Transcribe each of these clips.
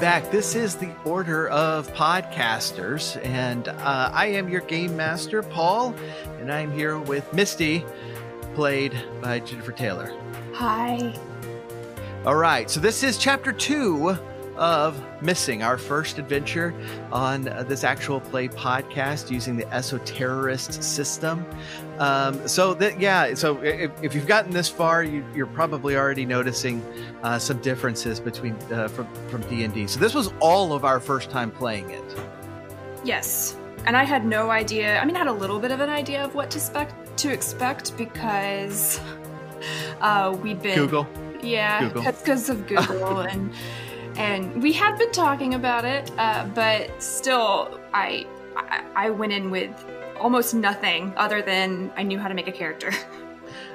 back. This is the Order of Podcasters, and uh, I am your game master, Paul, and I'm here with Misty, played by Jennifer Taylor. Hi. All right, so this is chapter two of Missing, our first adventure on uh, this actual play podcast using the Esoterrorist system. Um, so that yeah, so if, if, you've gotten this far, you, are probably already noticing uh, some differences between uh, from from D and D. So this was all of our first time playing it. Yes, and I had no idea. I mean, I had a little bit of an idea of what to expect to expect because uh, we've been Google. Yeah, that's because of Google and and we have been talking about it, uh, but still, I, I I went in with almost nothing other than I knew how to make a character.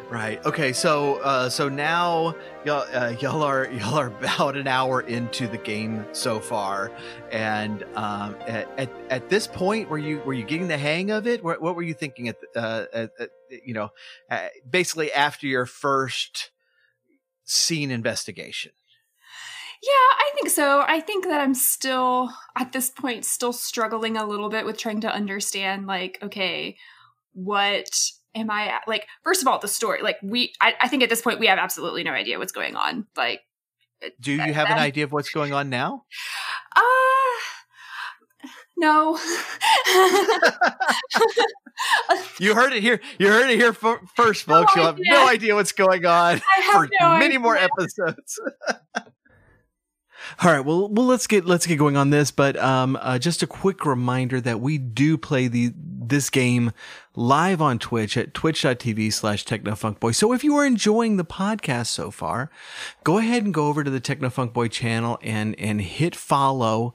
Right. Okay. So, uh, so now y'all, uh, y'all are y'all are about an hour into the game so far, and um, at, at, at this point, were you were you getting the hang of it? What, what were you thinking at, uh, at, at you know, uh, basically after your first scene investigation? Yeah, I think so. I think that I'm still at this point still struggling a little bit with trying to understand like okay, what am I at? like first of all the story like we I, I think at this point we have absolutely no idea what's going on. Like do you have an idea of what's going on now? Uh no. you heard it here. You heard it here first, folks. No You'll have no idea what's going on for no many idea. more episodes. All right, well, well, let's get let's get going on this. But um, uh, just a quick reminder that we do play the this game live on Twitch at twitch.tv slash technofunkboy. So if you are enjoying the podcast so far, go ahead and go over to the Technofunkboy channel and and hit follow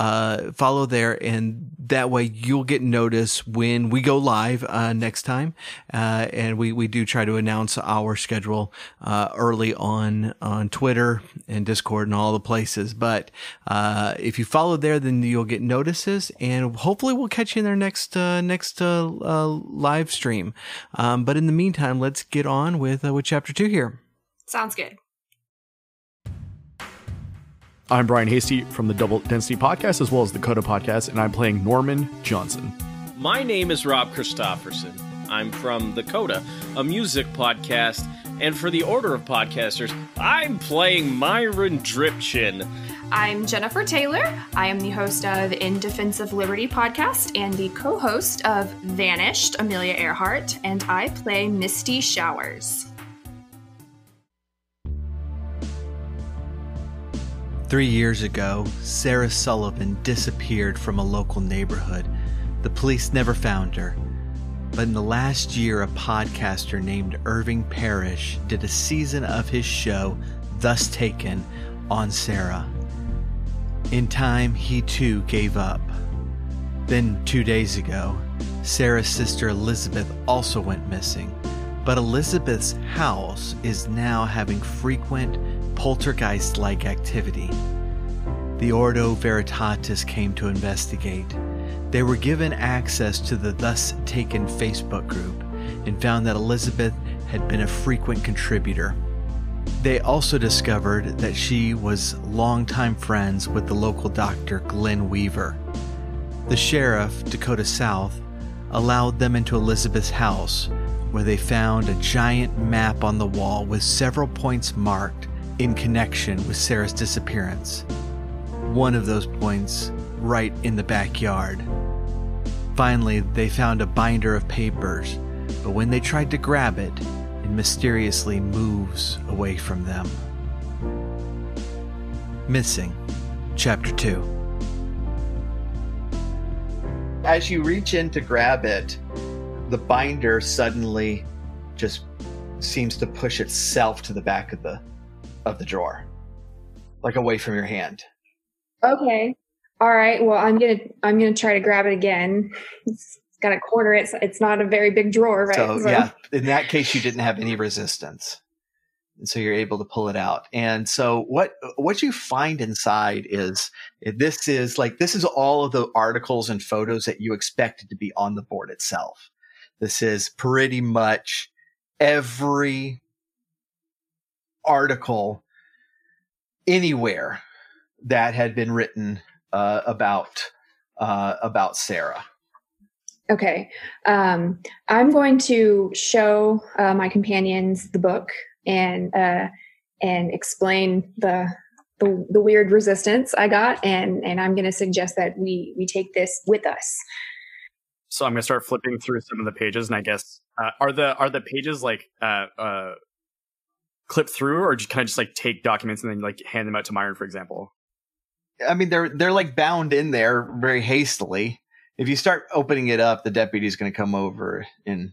uh, follow there, and that way you'll get notice when we go live uh, next time. Uh, and we we do try to announce our schedule uh, early on on Twitter and Discord and all the places. But uh, if you follow there, then you'll get notices, and hopefully we'll catch you in our next uh, next live stream. Um, but in the meantime, let's get on with with chapter two here. Sounds good. I'm Brian Hastie from the Double Density Podcast as well as the Coda Podcast, and I'm playing Norman Johnson. My name is Rob Kristoffersen. I'm from the Coda, a music podcast, and for the Order of Podcasters, I'm playing Myron Dripchin. I'm Jennifer Taylor. I am the host of In Defense of Liberty podcast and the co host of Vanished, Amelia Earhart, and I play Misty Showers. Three years ago, Sarah Sullivan disappeared from a local neighborhood. The police never found her. But in the last year, a podcaster named Irving Parrish did a season of his show, Thus Taken, on Sarah. In time, he too gave up. Then, two days ago, Sarah's sister Elizabeth also went missing. But Elizabeth's house is now having frequent poltergeist like activity. The Ordo Veritatis came to investigate. They were given access to the Thus Taken Facebook group and found that Elizabeth had been a frequent contributor. They also discovered that she was longtime friends with the local doctor Glenn Weaver. The sheriff, Dakota South, allowed them into Elizabeth's house, where they found a giant map on the wall with several points marked in connection with Sarah's disappearance. One of those points right in the backyard. Finally, they found a binder of papers, but when they tried to grab it, it mysteriously moves away from them. Missing, Chapter 2. As you reach in to grab it, the binder suddenly just seems to push itself to the back of the of the drawer, like away from your hand. Okay. All right. Well, I'm gonna I'm gonna try to grab it again. It's got a corner. It's it's not a very big drawer, right? So, so. yeah, in that case, you didn't have any resistance, and so you're able to pull it out. And so what what you find inside is this is like this is all of the articles and photos that you expected to be on the board itself. This is pretty much every article anywhere that had been written uh, about uh, about Sarah. Okay. Um, I'm going to show uh, my companions the book and uh, and explain the, the the weird resistance I got, and and I'm going to suggest that we we take this with us. So I'm going to start flipping through some of the pages, and I guess uh, are the are the pages like uh, uh, clip through, or just kind of just like take documents and then like hand them out to Myron, for example? I mean, they're they're like bound in there very hastily. If you start opening it up, the deputy's going to come over and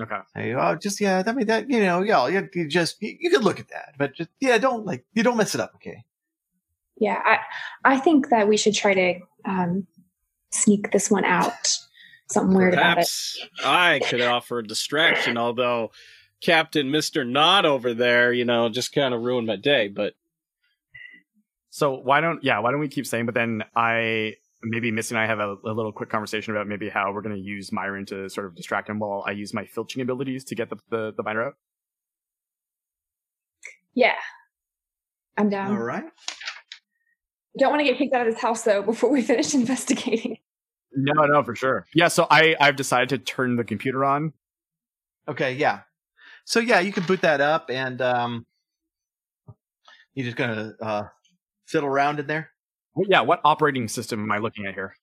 Okay. say, "Oh, just yeah, I mean that you know, yeah, you, you just you, you could look at that, but just yeah, don't like you don't mess it up, okay?" Yeah, I I think that we should try to um, sneak this one out. Something weird about it. Perhaps I could offer a distraction, although Captain Mister Not over there, you know, just kind of ruined my day. But So why don't yeah why don't we keep saying? But then I maybe Missy and I have a, a little quick conversation about maybe how we're going to use Myron to sort of distract him while I use my filching abilities to get the the, the binder out. Yeah, I'm down. All right. Don't want to get kicked out of this house though before we finish investigating. No, no, for sure. Yeah, so I I've decided to turn the computer on. Okay, yeah. So yeah, you can boot that up, and um, you're just gonna uh, fiddle around in there. Well, yeah, what operating system am I looking at here?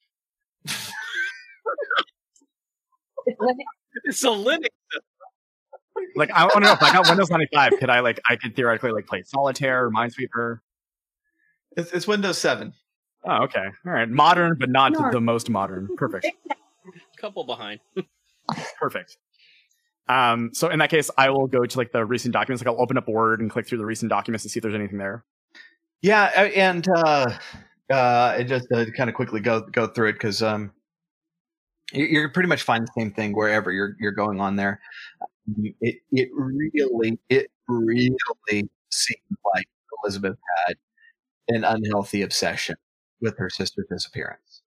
It's Linux. a Linux. Like I want to know if I got Windows 95, could I like I could theoretically like play Solitaire or Minesweeper? It's, it's Windows Seven. Oh, okay. All right. Modern, but not Sure. the most modern. Perfect. Couple behind. Perfect. Um, so in that case, I will go to like the recent documents. Like I'll open up Word and click through the recent documents to see if there's anything there. Yeah, and uh, uh, just to kind of quickly go go through it because um, you- you're pretty much find the same thing wherever you're you're going on there. It it really it really seemed like Elizabeth had an unhealthy obsession with her sister's disappearance.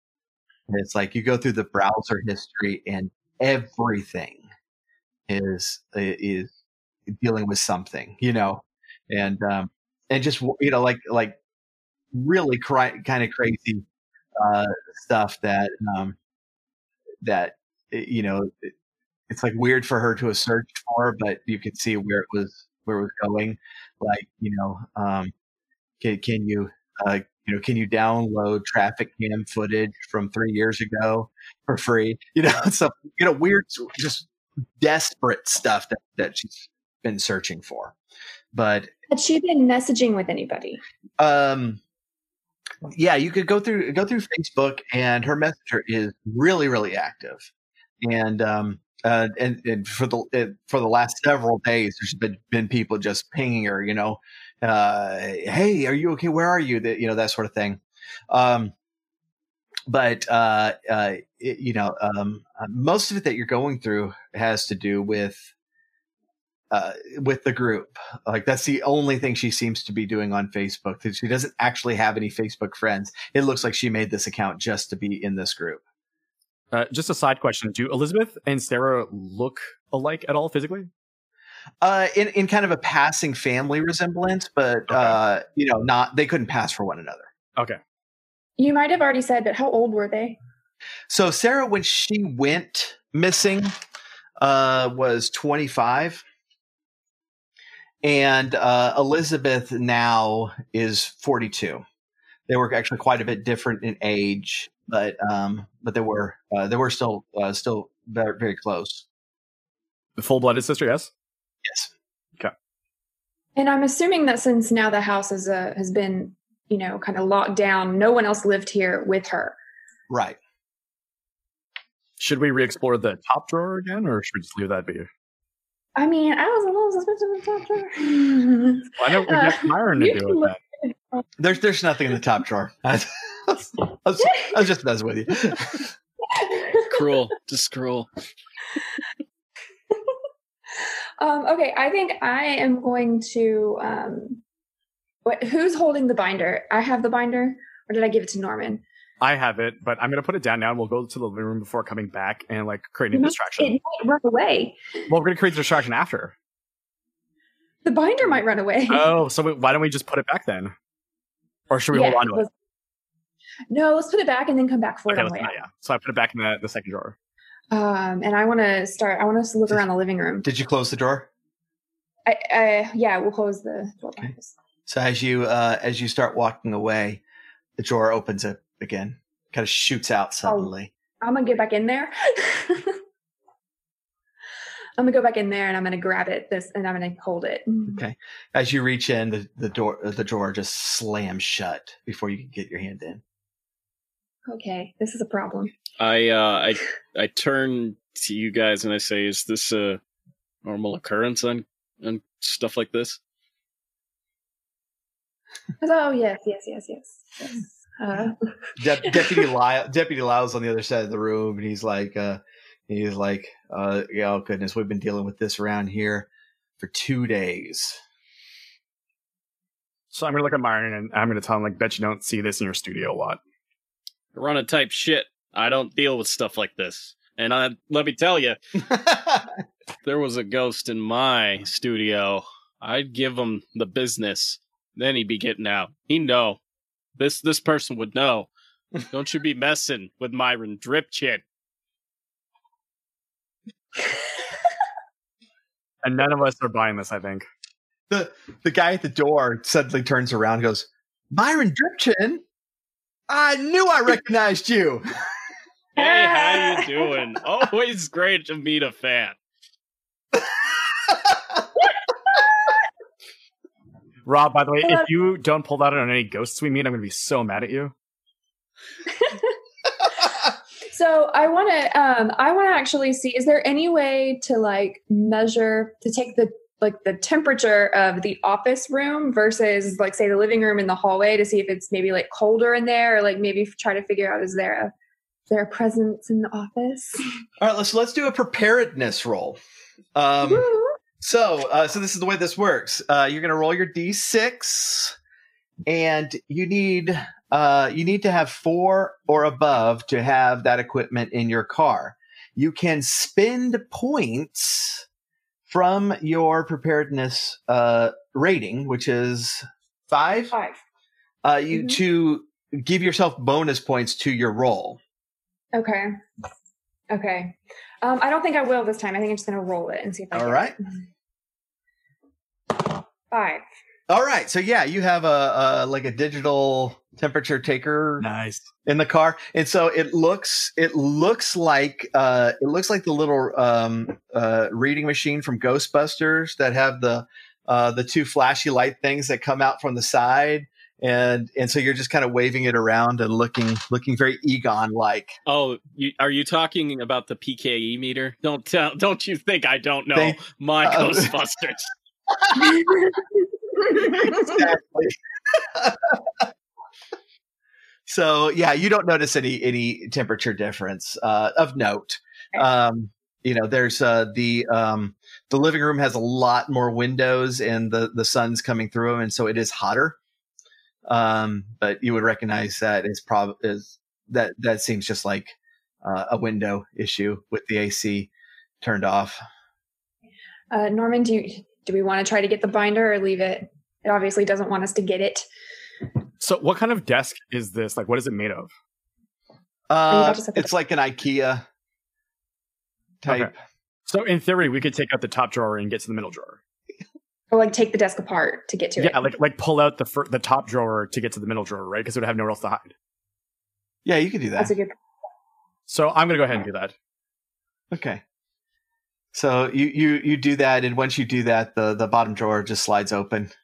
And it's like you go through the browser history and everything is is dealing with something, you know, and um, and just you know like like really cri- kind of crazy uh, stuff that um, that you know it, it's like weird for her to have searched for, but you could see where it was where it was going. Like you know, um, can can you uh, you know can you download traffic cam footage from three years ago for free? You know, so you know weird, just desperate stuff that that she's been searching for. But Had she been messaging with anybody? um, yeah, you could go through go through Facebook, and her messenger is really really active, and um, uh, and, and for the uh, for the last several days, there's been been people just pinging her, you know, uh, hey, are you okay? Where are you? That you know that sort of thing. Um, but uh, uh, it, you know, um, uh, most of it that you're going through has to do with uh, with the group. Like that's the only thing she seems to be doing on Facebook. That She doesn't actually have any Facebook friends. It looks like she made this account just to be in this group. Uh, just a side question: Do Elizabeth and Sarah look alike at all physically? Uh, in in kind of a passing family resemblance, but Okay. uh, you know, not they couldn't pass for one another. Okay. You might have already said, but how old were they? So Sarah, when she went missing, uh, was 25, and uh, Elizabeth now is 42. They were actually quite a bit different in age, but um, but they were uh, they were still uh, still very, very close. The full-blooded sister, yes. Yes. Okay. And I'm assuming that since now the house is uh, has been, you know, kind of locked down, no one else lived here with her. Right. Should we re-explore the top drawer again, or should we just leave that be? I mean, I was a little suspicious of the doctor. Well, I know we got Uh, Myron to you deal with look- that. There's there's nothing in the top drawer. I was, I was, I was just messing with you. Cruel. Just cruel. um, okay, I think I am going to. Um, what? Who's holding the binder? I have the binder, or did I give it to Norman? I have it, but I'm gonna put it down now, and we'll go to the living room before coming back and like create a You distraction. It might run away. well, we're gonna create the distraction after. The binder might run away. Oh, so we, why don't we just put it back then? Or should we Yeah, hold on to it? let's- No, let's put it back and then come back for Okay, it on let's the do way that, yeah. So I put it back in the, the second drawer. Um, and I want to start. I want us to look around the living room. Did you close the door? I, I yeah, we'll close the door behind us. So as you uh, as you start walking away, the drawer opens up again. Kind of shoots out suddenly. I'm gonna get back in there. I'm gonna go back in there and I'm gonna grab it this and I'm gonna hold it. Okay. As you reach in, the, the door the drawer just slams shut before you can get your hand in. Okay, this is a problem. I uh, I I turn to you guys and I say, "Is this a normal occurrence on on stuff like this?" Oh yes, yes, yes, yes. yes. Uh, De- Deputy Lyle, Deputy Lyle's on the other side of the room, and he's like, uh, he's like, uh, yeah, oh goodness, we've been dealing with this around here for two days. So I'm gonna look at Myron and I'm gonna tell him like, bet you don't see this in your studio a lot. Run a type shit. I don't deal with stuff like this. And I, let me tell you, there was a ghost in my studio, I'd give him the business. Then he'd be getting out. He'd know. This this person would know. Don't you be messing with Myron Dripchin. And none of us are buying this, I think. the the guy at the door suddenly turns around, and goes, Myron Dripchin, I knew I recognized you. Hey, how you doing? Always great to meet a fan. Rob, by the way, if you don't pull that on any ghosts we meet, I'm gonna be so mad at you. so I want to, um, I want to actually see. Is there any way to like measure to take the like the temperature of the office room versus like say the living room and the hallway to see if it's maybe like colder in there or like maybe try to figure out is there a is there a presence in the office? All right, let's let's do a preparedness roll. Um, Woo. So uh, so this is the way this works. Uh, you're gonna roll your d6, and you need uh, you need to have four or above to have that equipment in your car. You can spend points from your preparedness uh, rating, which is five. Five. Uh, you Mhm. to give yourself bonus points to your roll. Okay. Okay. Um, I don't think I will this time. I think I'm just gonna roll it and see if I All get right. it. Five. All right. So yeah, you have a, a like a digital temperature taker Nice. in the car, and so it looks it looks like uh, it looks like the little um, uh, reading machine from Ghostbusters that have the uh, the two flashy light things that come out from the side. And and so you're just kind of waving it around and looking looking very Egon like. Oh, you, are you talking about the PKE meter? Don't tell. Don't you think I don't know They- my uh, Ghostbusters? exactly. so yeah, you don't notice any any temperature difference uh, of note. Um, you know, there's uh, the um, the living room has a lot more windows, and the the sun's coming through them, and so it is hotter. Um, but you would recognize that is prob is that that seems just like uh, a window issue with the AC turned off. Uh, Norman, do you do we want to try to get the binder or leave it? It obviously doesn't want us to get it. So what kind of desk is this? Like what is it made of? Uh, about to set the- it's like an IKEA type. Okay. So in theory, we could take out the top drawer and get to the middle drawer. Or like take the desk apart to get to it. Yeah, like like pull out the fir- the top drawer to get to the middle drawer, right? Because it would have nowhere else to hide. Yeah, you can do that. That's a good. So I'm gonna go ahead and do that. Okay. So you you you do that, and once you do that, the the bottom drawer just slides open.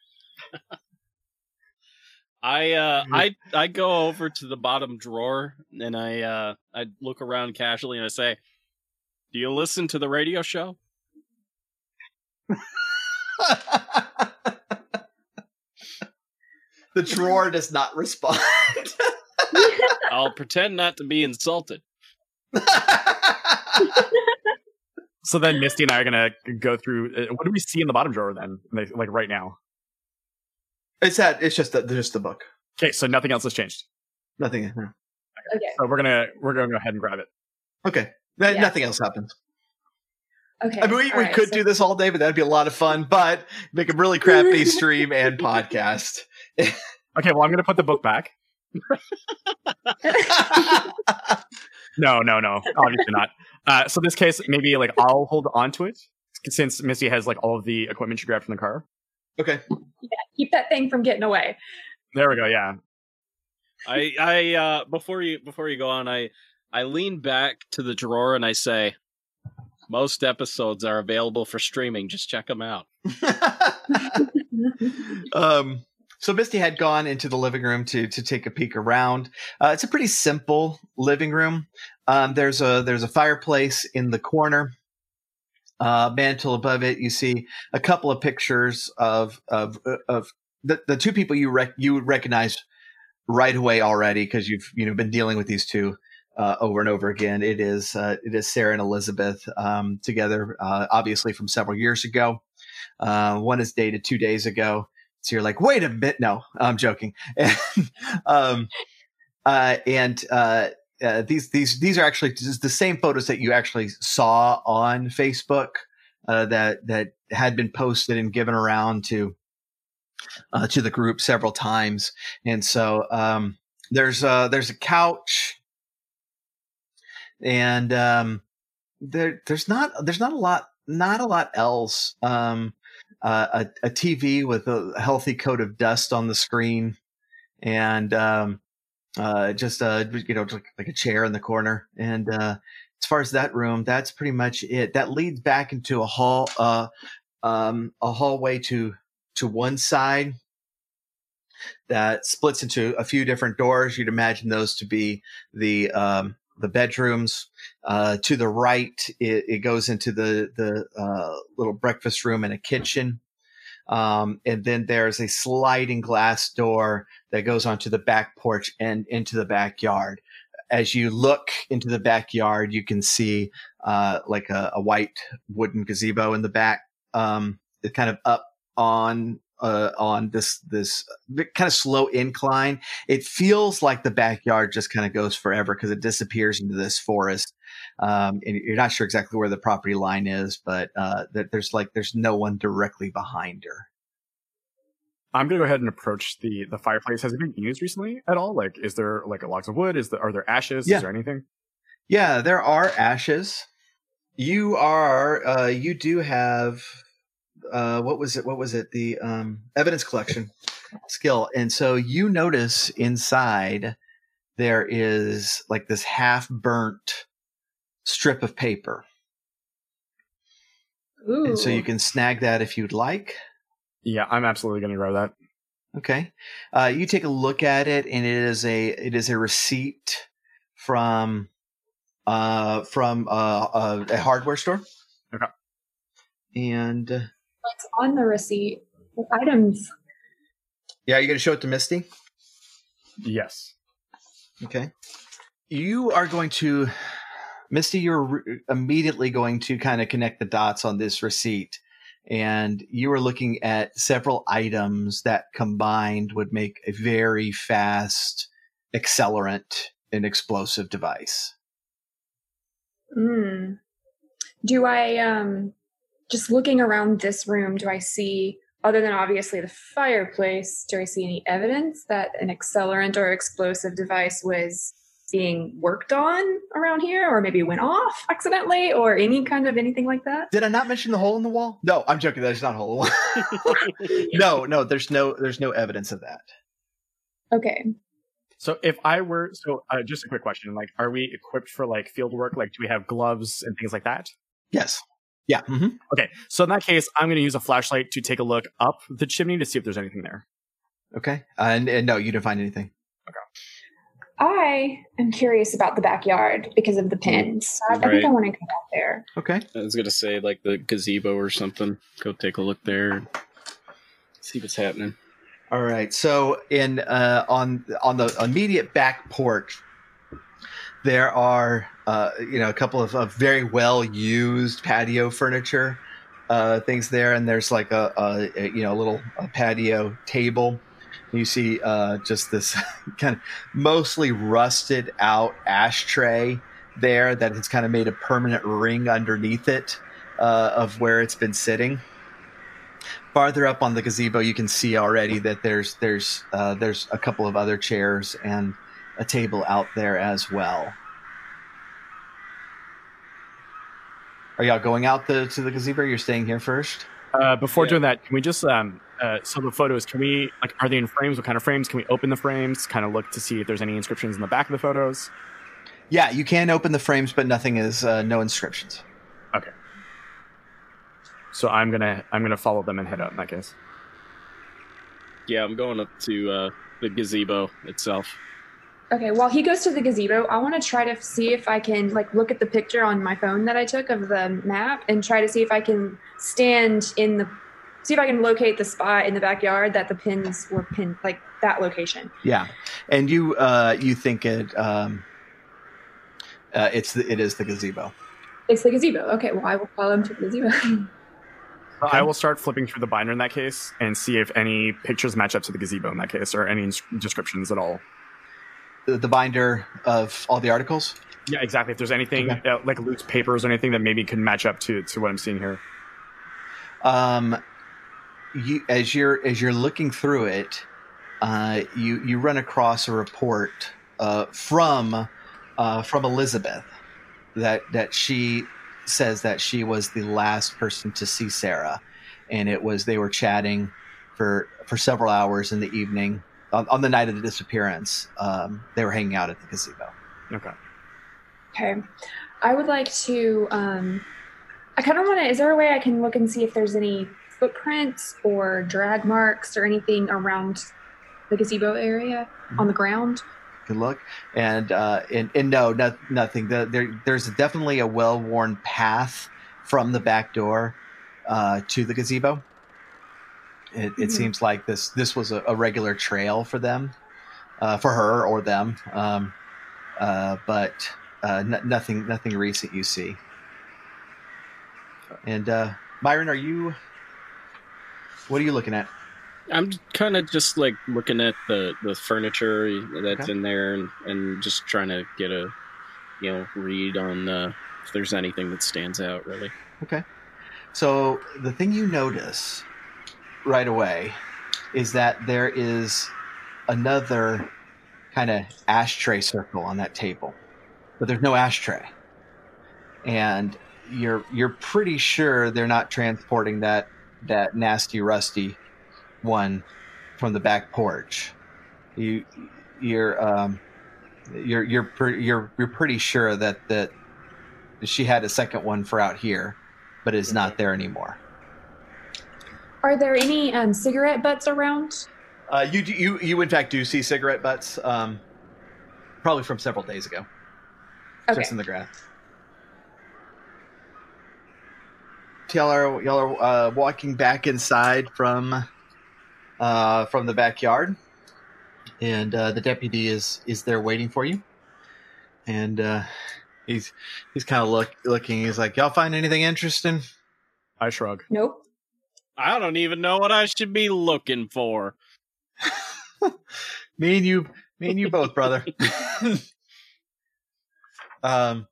I uh Mm-hmm. I I go over to the bottom drawer and I uh I look around casually and I say, "Do you listen to the radio show?" the drawer does not respond. I'll pretend not to be insulted. So then Misty and I are gonna go through. Uh, what do we see in the bottom drawer then? Like, like right now. it's that. It's just the, just the book. Okay, so nothing else has changed. Nothing. no. Okay. So we're gonna we're gonna go ahead and grab it. Okay. Yeah. Nothing else happens. Okay. I mean, we, we right, could so- do this all day, but that'd be a lot of fun. But make a really crappy stream and podcast. Okay, well I'm gonna put the book back. No, no, no. Obviously not. Uh, so this case, maybe like I'll hold on to it since Missy has like all of the equipment she grabbed from the car. okay. yeah, keep that thing from getting away. There we go. Yeah. I I uh before you before you go on, I I lean back to the drawer and I say, most episodes are available for streaming. Just check them out. um, so Misty had gone into the living room to to take a peek around. Uh, it's a pretty simple living room. Um, there's a there's a fireplace in the corner. Uh, mantle above it, you see a couple of pictures of of of the, the two people you rec- you would recognize right away already because you've you know been dealing with these two uh, over and over again. It is uh, it is Sarah and Elizabeth um, together, uh, obviously from several years ago. Uh, one is dated two days ago. So you're like, wait a bit. No, I'm joking. um, uh, and uh, uh, these these these are actually just the same photos that you actually saw on Facebook uh, that that had been posted and given around to uh, to the group several times. And so um, there's uh, there's a couch, and um, there there's not there's not a lot not a lot else. Um, uh, a, a TV with a healthy coat of dust on the screen, and um, uh, just uh, you know like, like a chair in the corner. And uh, as far as that room, that's pretty much it. That leads back into a hall, uh, um, a hallway to to one side that splits into a few different doors. You'd imagine those to be the um, the bedrooms. Uh, to the right, it, it goes into the the uh, little breakfast room and a kitchen. Um, and then there's a sliding glass door that goes onto the back porch and into the backyard. As you look into the backyard, you can see uh, like a, a, white wooden gazebo in the back. Um, it's kind of up on uh, on this this kind of slow incline. It feels like the backyard just kind of goes forever because it disappears into this forest. Um, and you're not sure exactly where the property line is, but uh, that there's like there's no one directly behind her. I'm gonna go ahead and approach the the fireplace. Has it been used recently at all? Like, is there like a logs of wood? Is there are there ashes? Yeah. Is there anything? Yeah, there are ashes. You are uh, you do have uh, what was it? What was it? The um, evidence collection skill, and so you notice inside there is like this half burnt strip of paper. Ooh. And so you can snag that if you'd like. Yeah, I'm absolutely gonna grab that. Okay. Uh, you take a look at it, and it is a it is a receipt from uh, from uh, a, a hardware store. Okay. And uh, What's on the receipt? What items? yeah, you're gonna show it to Misty. Yes. Okay. You are going to, Misty, you're re- immediately going to kind of connect the dots on this receipt. And you are looking at several items that combined would make a very fast accelerant and explosive device. Mm. Do I um just looking around this room, do I see other than obviously the fireplace, do I see any evidence that an accelerant or explosive device was being worked on around here or maybe went off accidentally or any kind of anything like that? Did I not mention the hole in the wall? No, I'm joking. There's not a hole in the wall. no, no, there's no there's no evidence of that. Okay. So if I were so uh, just a quick question, like are we equipped for like field work? Like do we have gloves and things like that? Yes. Yeah. hmm Okay. So in that case, I'm going to use a flashlight to take a look up the chimney to see if there's anything there. Okay. And, and no, you didn't find anything. Okay. I am curious about the backyard because of the pins. So I, I think I want to go out there. Okay. I was gonna say like the gazebo or something. Go take a look there. See what's happening. All right. So in uh, on on the immediate back porch, there are uh, you know a couple of, of very well used patio furniture uh, things there, and there's like a, a, a you know a little a patio table. You see uh, just this kind of mostly rusted out ashtray there that has kind of made a permanent ring underneath it uh, of where it's been sitting. farther up on the gazebo, you can see already that there's there's uh, there's a couple of other chairs and a table out there as well. Are y'all going out the, to the gazebo? You're staying here first. Uh, before Yeah. doing that, can we just um uh, so the photos? Can we like are they in frames? What kind of frames? Can we open the frames? Kind of look to see if there's any inscriptions in the back of the photos. Yeah, you can open the frames, but nothing is uh, no inscriptions. Okay. So I'm gonna I'm gonna follow them and head out in that case. Yeah, I'm going up to uh, the gazebo itself. Okay, while he goes to the gazebo, I want to try to see if I can like look at the picture on my phone that I took of the map and try to see if I can stand in the see if I can locate the spot in the backyard that the pins were pinned like that location. Yeah, and you uh, you think it um, uh, it's the, it is the gazebo. It's the gazebo. Okay, well I will follow him to the gazebo. I will start flipping through the binder in that case and see if any pictures match up to the gazebo in that case or any ins- descriptions at all. The, the binder of all the articles. Yeah, exactly. If there's anything Okay. uh, like loose papers or anything that maybe could match up to to what I'm seeing here. Um, you as you're as you're looking through it, uh, you you run across a report uh, from uh, from Elizabeth that that she says that she was the last person to see Sarah, and it was they were chatting for for several hours in the evening on, on the night of the disappearance. Um, they were hanging out at the gazebo. Okay. okay. I would like to um I kind of want to is there a way I can look and see if there's any footprints or drag marks or anything around the gazebo area on the ground? Good luck. And uh, and, and no, no, nothing. The, there, there's definitely a well-worn path from the back door uh, to the gazebo. It, it Mhm. seems like this this was a, a regular trail for them, uh, for her or them. Um, uh, but uh, n- nothing nothing recent you see. And uh, Myron, are you? What are you looking at? I'm kind of just like looking at the the furniture that's Okay. in there and, and just trying to get a you know read on uh, if there's anything that stands out really. Okay. So the thing you notice right away is that there is another kind of ashtray circle on that table, but there's no ashtray, and you're you're pretty sure they're not transporting that that nasty rusty one from the back porch. You you're um you're you're pre- you're you're pretty sure that that she had a second one for out here, but is not there anymore. Are there any um, cigarette butts around? Uh, you you you in fact do see cigarette butts, um, probably from several days ago, Okay. just in the grass. Y'all are y'all are uh, walking back inside from uh, from the backyard, and uh, the deputy is is there waiting for you, and uh, he's he's kind of look looking. He's like, "Y'all find anything interesting?" I shrug. Nope. I don't even know what I should be looking for. me and you me and you both brother um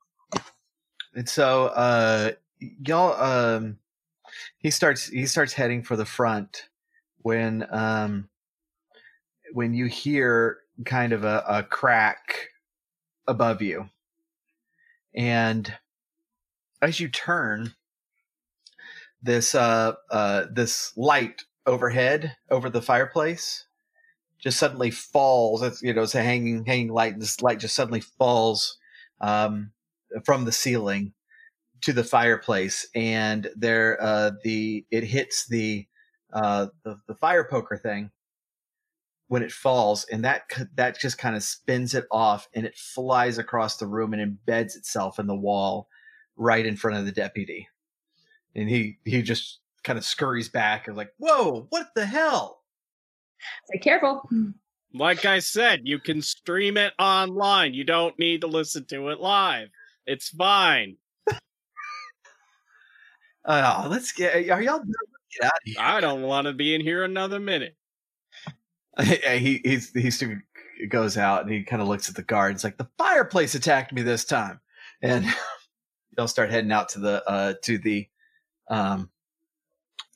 and so uh y'all um he starts he starts heading for the front when um when you hear kind of a, a crack above you and as you turn this uh uh this light overhead over the fireplace just suddenly falls. It's you know it's a hanging hanging light. And this light just suddenly falls um, from the ceiling to the fireplace, and there uh, the it hits the, uh, the the fire poker thing when it falls, and that that just kind of spins it off, and it flies across the room and embeds itself in the wall right in front of the deputy, and he he just kind of scurries back and like, whoa, what the hell? Say careful. Like I said, you can stream it online. You don't need to listen to it live. It's fine. Uh, let's get. Are y'all? Get out of here. I don't want to be in here another minute. he he's he still goes out and he kind of looks at the guards like the fireplace attacked me this time, and they'll start heading out to the uh to the um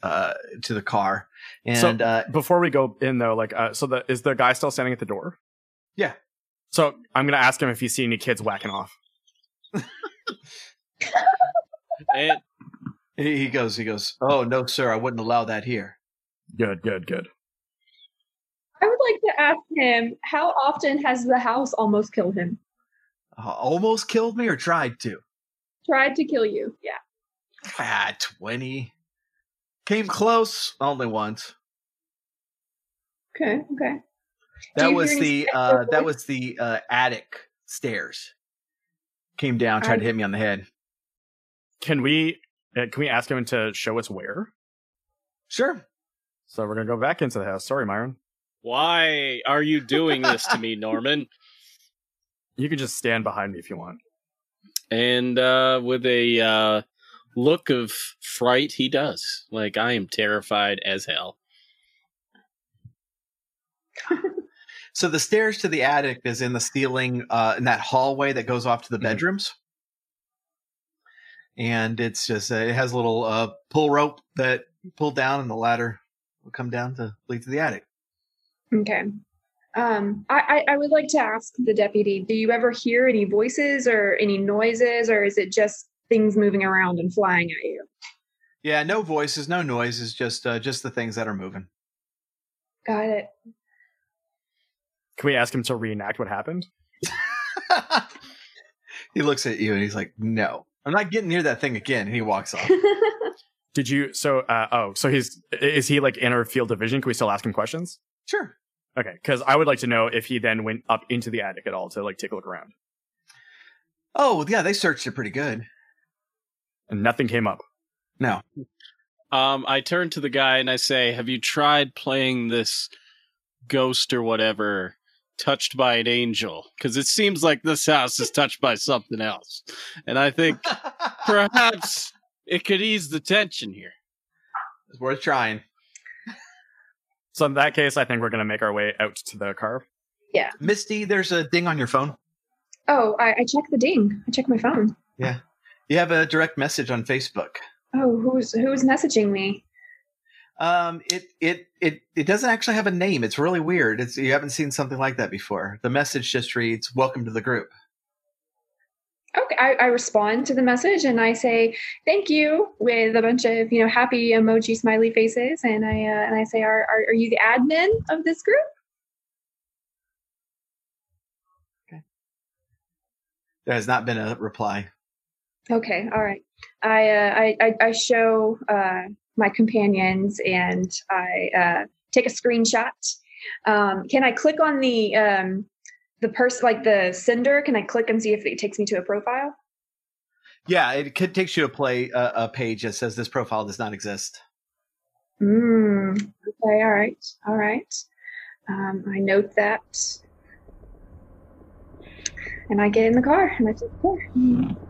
uh, to the car. So- And uh, Before we go in though, like, uh, so the is the guy still standing at the door? Yeah. So I'm gonna ask him if he's seen any kids whacking off. And he he goes, he goes, "Oh no, sir, I wouldn't allow that here." Good, good, good. I would like to ask him how often has the house almost killed him? Uh, almost killed me or tried to. Tried to kill you. Yeah. Ah, twenty. Came close, only once. Okay. Okay. That was the uh, that was the uh, attic stairs. Came down, tried to hit me on the head. Can we uh, can we ask him to show us where? Sure. So we're gonna go back into the house. Sorry, Myron. why are you doing this to me, Norman? You can just stand behind me if you want. And uh, with a uh, look of fright, he does. Like I am terrified as hell. So the stairs to the attic is in the ceiling, uh, in that hallway that goes off to the Mhm. bedrooms. And it's just uh, it has a little uh, pull rope that you pull down, and the ladder will come down to lead to the attic. Okay. Um, I, I, I would like to ask the deputy, do you ever hear any voices or any noises, or is it just things moving around and flying at you? Yeah, no voices, no noises, just uh, just the things that are moving. Got it. Can we ask him to reenact what happened? he looks at you and he's like, "No, I'm not getting near that thing again." And he walks off. Did you? So, uh, oh, so he's is he like in our field of vision? Can we still ask him questions? sure. Okay, because I would like to know if he then went up into the attic at all to like take a look around, Oh yeah, they searched it pretty good. And nothing came up. No. Um, I turn to the guy and I say, "Have you tried playing this ghost or whatever, touched by an angel? Because it seems like this house is touched by something else, and I think perhaps it could ease the tension here." it's worth trying. So in that case, I think we're gonna make our way out to the car. Yeah misty, there's a ding on your phone. oh, I, I checked the ding. I checked my phone. You have a direct message on Facebook. Oh, who's who's messaging me? Um, it it it it doesn't actually have a name. It's really weird. It's you haven't seen something like that before. The message just reads, "Welcome to the group." Okay, I, I respond to the message and I say thank you with a bunch of you know happy emoji smiley faces, and I uh, and I say, are, are are you the admin of this group? Okay. There has not been a reply. Okay, all right. I uh, I, I I show uh, my companions and I uh, take a screenshot. Um, can I click on the um, the person like the sender? Can I click and see if it takes me to a profile? Yeah, it could, takes you to play a, a page that says this profile does not exist. Mm, okay, all right, all right. Um, I note that, and I get in the car and I take the car.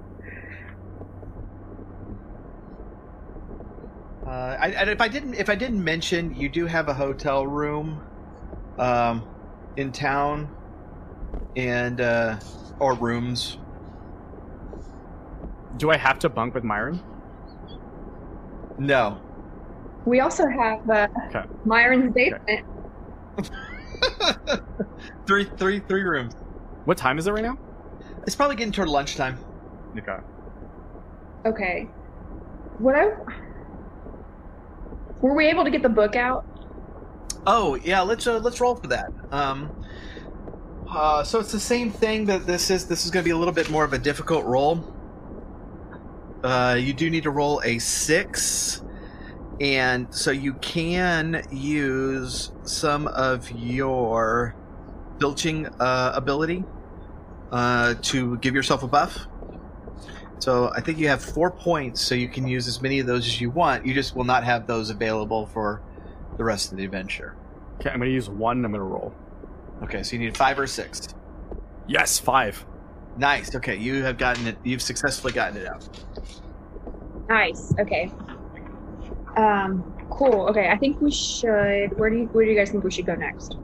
Uh, I, and if I didn't, if I didn't mention, you do have a hotel room, um, in town, and uh, or rooms. Do I have to bunk with Myron? No, We also have uh, Okay. Myron's basement. three, three, three rooms. What time is it right now? It's probably getting toward lunchtime. Okay. Okay. What I were we able to get the book out? Oh yeah, let's uh, let's roll for that. Um, uh, so it's the same thing that this is. This is going to be a little bit more of a difficult roll. Uh, you do need to roll a six, and so you can use some of your filching uh, ability uh, to give yourself a buff. So I think you have four points, so you can use as many of those as you want. You just will not have those available for the rest of the adventure. Okay, I'm gonna use one. I'm gonna roll. Okay, so you need five or six. Yes, five. Nice. Okay, you have gotten it. You've successfully gotten it out. Nice. Okay. Um. Cool. Okay. I think we should. Where do you Where do you guys think we should go next?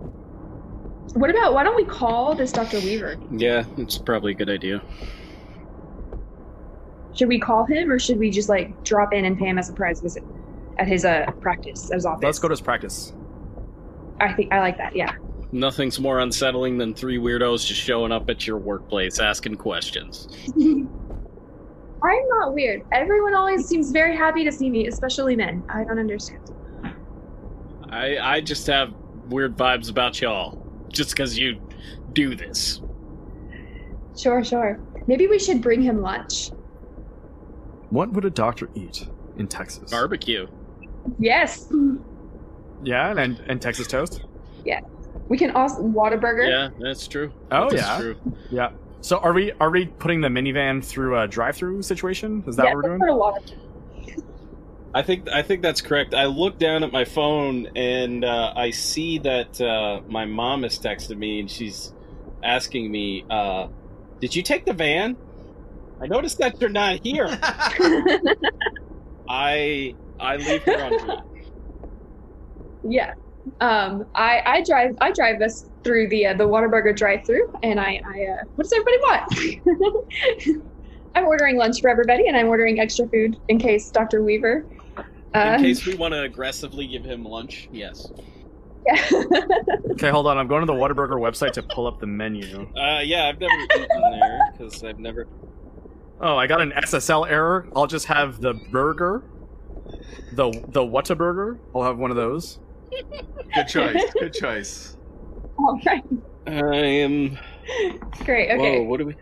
What about? Why don't we call this Doctor Weaver? Yeah, it's probably a good idea. Should we call him or should we just like drop in and pay him a surprise visit? at his uh practice at his office. Let's go to his practice. I think I like that. Yeah. Nothing's more unsettling than three weirdos just showing up at your workplace asking questions. I'm not weird. Everyone always seems very happy to see me, especially men. I don't understand. I I just have weird vibes about y'all just because you do this. Sure, sure. Maybe we should bring him lunch. What would a doctor eat in Texas? Barbecue. Yes. Yeah, and and Texas toast. Yeah, we can also Whataburger. Yeah, that's true. Oh, That's yeah. true. Yeah. So are we are we putting the minivan through a drive-through situation? Is that Yeah, what we're let's doing? go to Whataburger. I think I think that's correct. I look down at my phone and uh, I see that uh, my mom has texted me and she's asking me, uh, "Did you take the van?" I noticed that you're not here. I I leave her on read. yeah. Um, I, I drive I drive us through the uh, the Whataburger drive-through, and I, I uh, what does everybody want? I'm ordering lunch for everybody, and I'm ordering extra food in case Dr. Weaver. Uh, In case we want to aggressively give him lunch, yes. yeah. Okay, hold on. I'm going to the Whataburger website to pull up the menu. Uh, yeah, I've never eaten there because I've never. Oh, I got an SSL error. I'll just have the burger. The the Whataburger. I'll have one of those. Good choice. Good choice. All right. I am. Great. Okay. Whoa, what do we?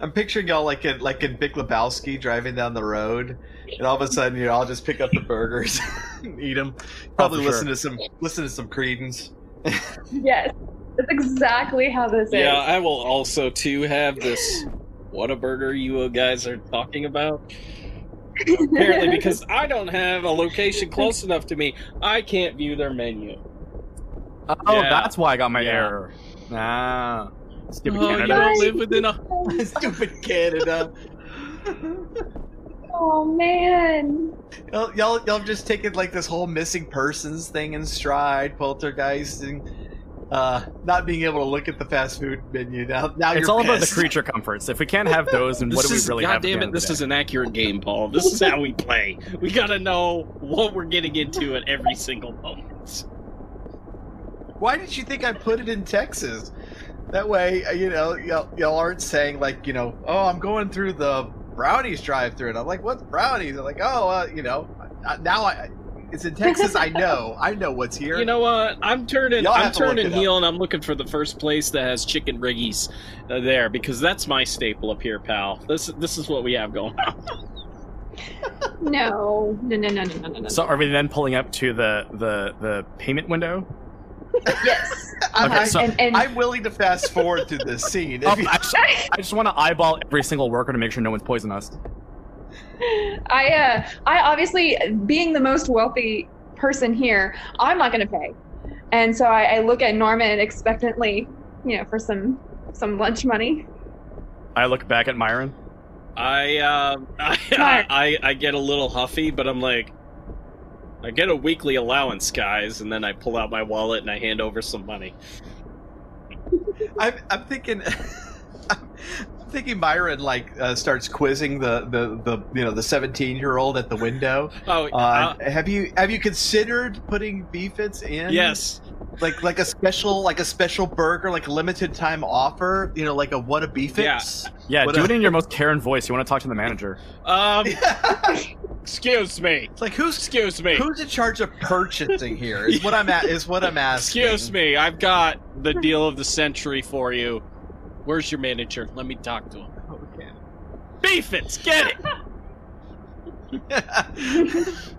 I'm picturing y'all like in like in Big Lebowski driving down the road, and all of a sudden you know I'll just pick up the burgers, and eat them. Oh, Probably for listen to some listen to some Creedence. Yes. That's exactly how this Yeah, is. Yeah, I will also too have this. What a burger you guys are talking about? Apparently, because I don't have a location close enough to me, I can't view their menu. Oh, Yeah. that's why I got my Yeah. error. Ah, stupid Oh, you Canada. don't live within a. Stupid Canada. Oh man. y'all, y'all, y'all just taken like this whole missing persons thing in stride, poltergeist, poltergeisting, uh, not being able to look at the fast food menu. Now, now It's you're all about the creature comforts. If we can't have those, then what do we really God have? at the damn it! This is an accurate game, Paul. This is how we play. We gotta know what we're getting into at every single moment. Why did you think I put it in Texas? That way, uh, you know, y'all, y'all aren't saying like, you know, oh, I'm going through the brownies drive-through, and I'm like, what's brownies? They're like, oh, uh, you know, uh, now I, it's in Texas. I know, I know what's here. You know what? I'm turning. Y'all I'm have to look turning it heel, and I'm looking for the first place that has chicken riggies uh, there because that's my staple up here, pal. This this is what we have going on. No. No. No. No. No. No. No. no. So are we then pulling up to the the the payment window? yes. I'm, Okay, I, so- and and I'm willing to fast forward through this scene. Oh, If you- I just, I just want to eyeball every single worker to make sure no one's poisoned us. I uh I obviously being the most wealthy person here, I'm not gonna pay. And so I, I look at Norman expectantly, you know, for some some lunch money. I look back at Myron. I um I, I I I get a little huffy, but I'm like, I get a weekly allowance, guys, and then I pull out my wallet and I hand over some money. I'm, I'm thinking. I'm thinking Myron like uh, starts quizzing the, the, the you know the 17 year old at the window. Oh, Uh, uh, have you have you considered putting beefits in? yes. like like a special like a special burger like a limited time offer. You know, like a what a beefits. Yeah, What do a- it in your most Karen voice. You want to talk to the manager. Um, excuse me. like who's Excuse me. who's in charge of purchasing here? Is what I'm at. Is what I'm asking. Excuse me. I've got the deal of the century for you. Where's your manager? Let me talk to him. Okay. Beef it. Get it.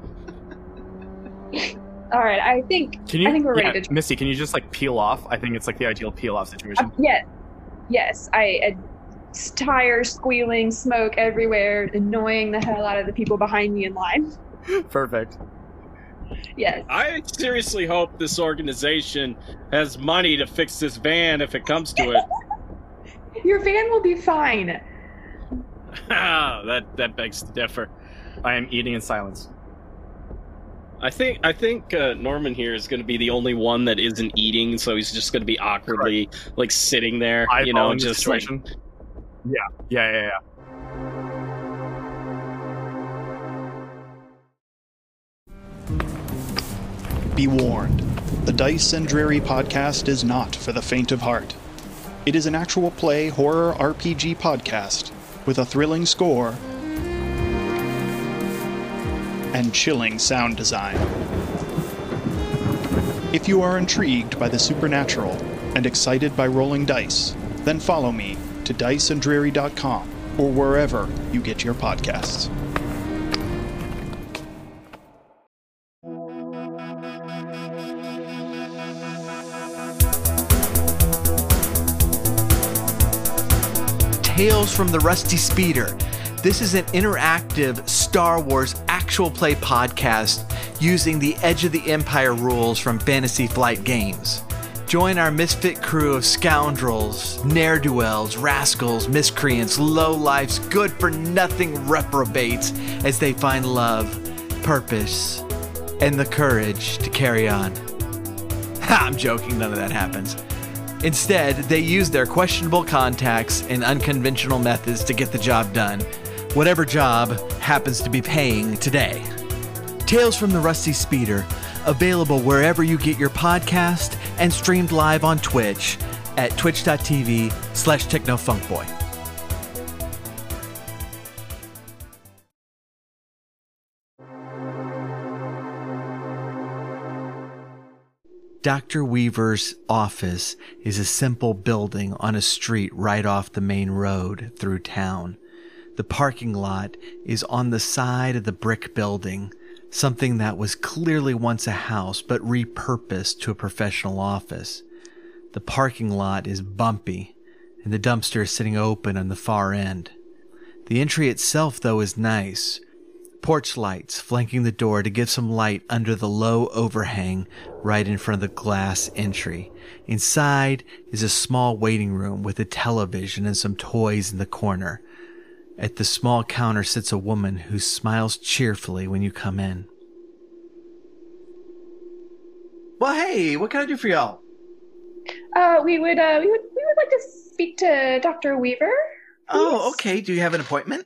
All right, I think Can you? I think we're ready yeah, to try. Misty, can you just like peel off? I think it's like the ideal peel off situation. Uh, yes, yes. I uh, s- tires squealing, smoke everywhere, annoying the hell out of the people behind me in line. Perfect. Yes. I seriously hope this organization has money to fix this van if it comes to it. Your van will be fine. Ah, that that begs to differ. I am eating in silence. I think I think uh, Norman here is going to be the only one that isn't eating, so he's just going to be awkwardly like sitting there, you know, Eyeballing the just like. Yeah, yeah, yeah, yeah. Be warned the Dice and Dreary podcast is not for the faint of heart. It is an actual play horror RPG podcast with a thrilling score and chilling sound design. If you are intrigued by the supernatural and excited by rolling dice, then follow me to diceandreary.com or wherever you get your podcasts. Tales from the Rusty Speeder. This is an interactive Star Wars actual play podcast using the Edge of the Empire rules from Fantasy Flight Games. Join our misfit crew of scoundrels, ne'er do wells, rascals, miscreants, lowlifes, good for nothing reprobates as they find love, purpose, and the courage to carry on. Ha, I'm joking, none of that happens. Instead, they use their questionable contacts and unconventional methods to get the job done, whatever job happens to be paying today. Tales from the Rusty Speeder, available wherever you get your podcast and streamed live on Twitch at twitch.tv slash technofunkboy. Dr. Weaver's office is a simple building on a street right off the main road through town. The parking lot is on the side of the brick building, something that was clearly once a house but repurposed to a professional office. The parking lot is bumpy, and the dumpster is sitting open on the far end. The entry itself, though, is nice. Porch lights flanking the door to give some light under the low overhang right in front of the glass entry. Inside is a small waiting room with a television and some toys in the corner. At the small counter sits a woman who smiles cheerfully when you come in. Well, hey, what can I do for y'all? Uh, we would uh, we would we would like to speak to Dr. Weaver. Oh, okay. Do you have an appointment?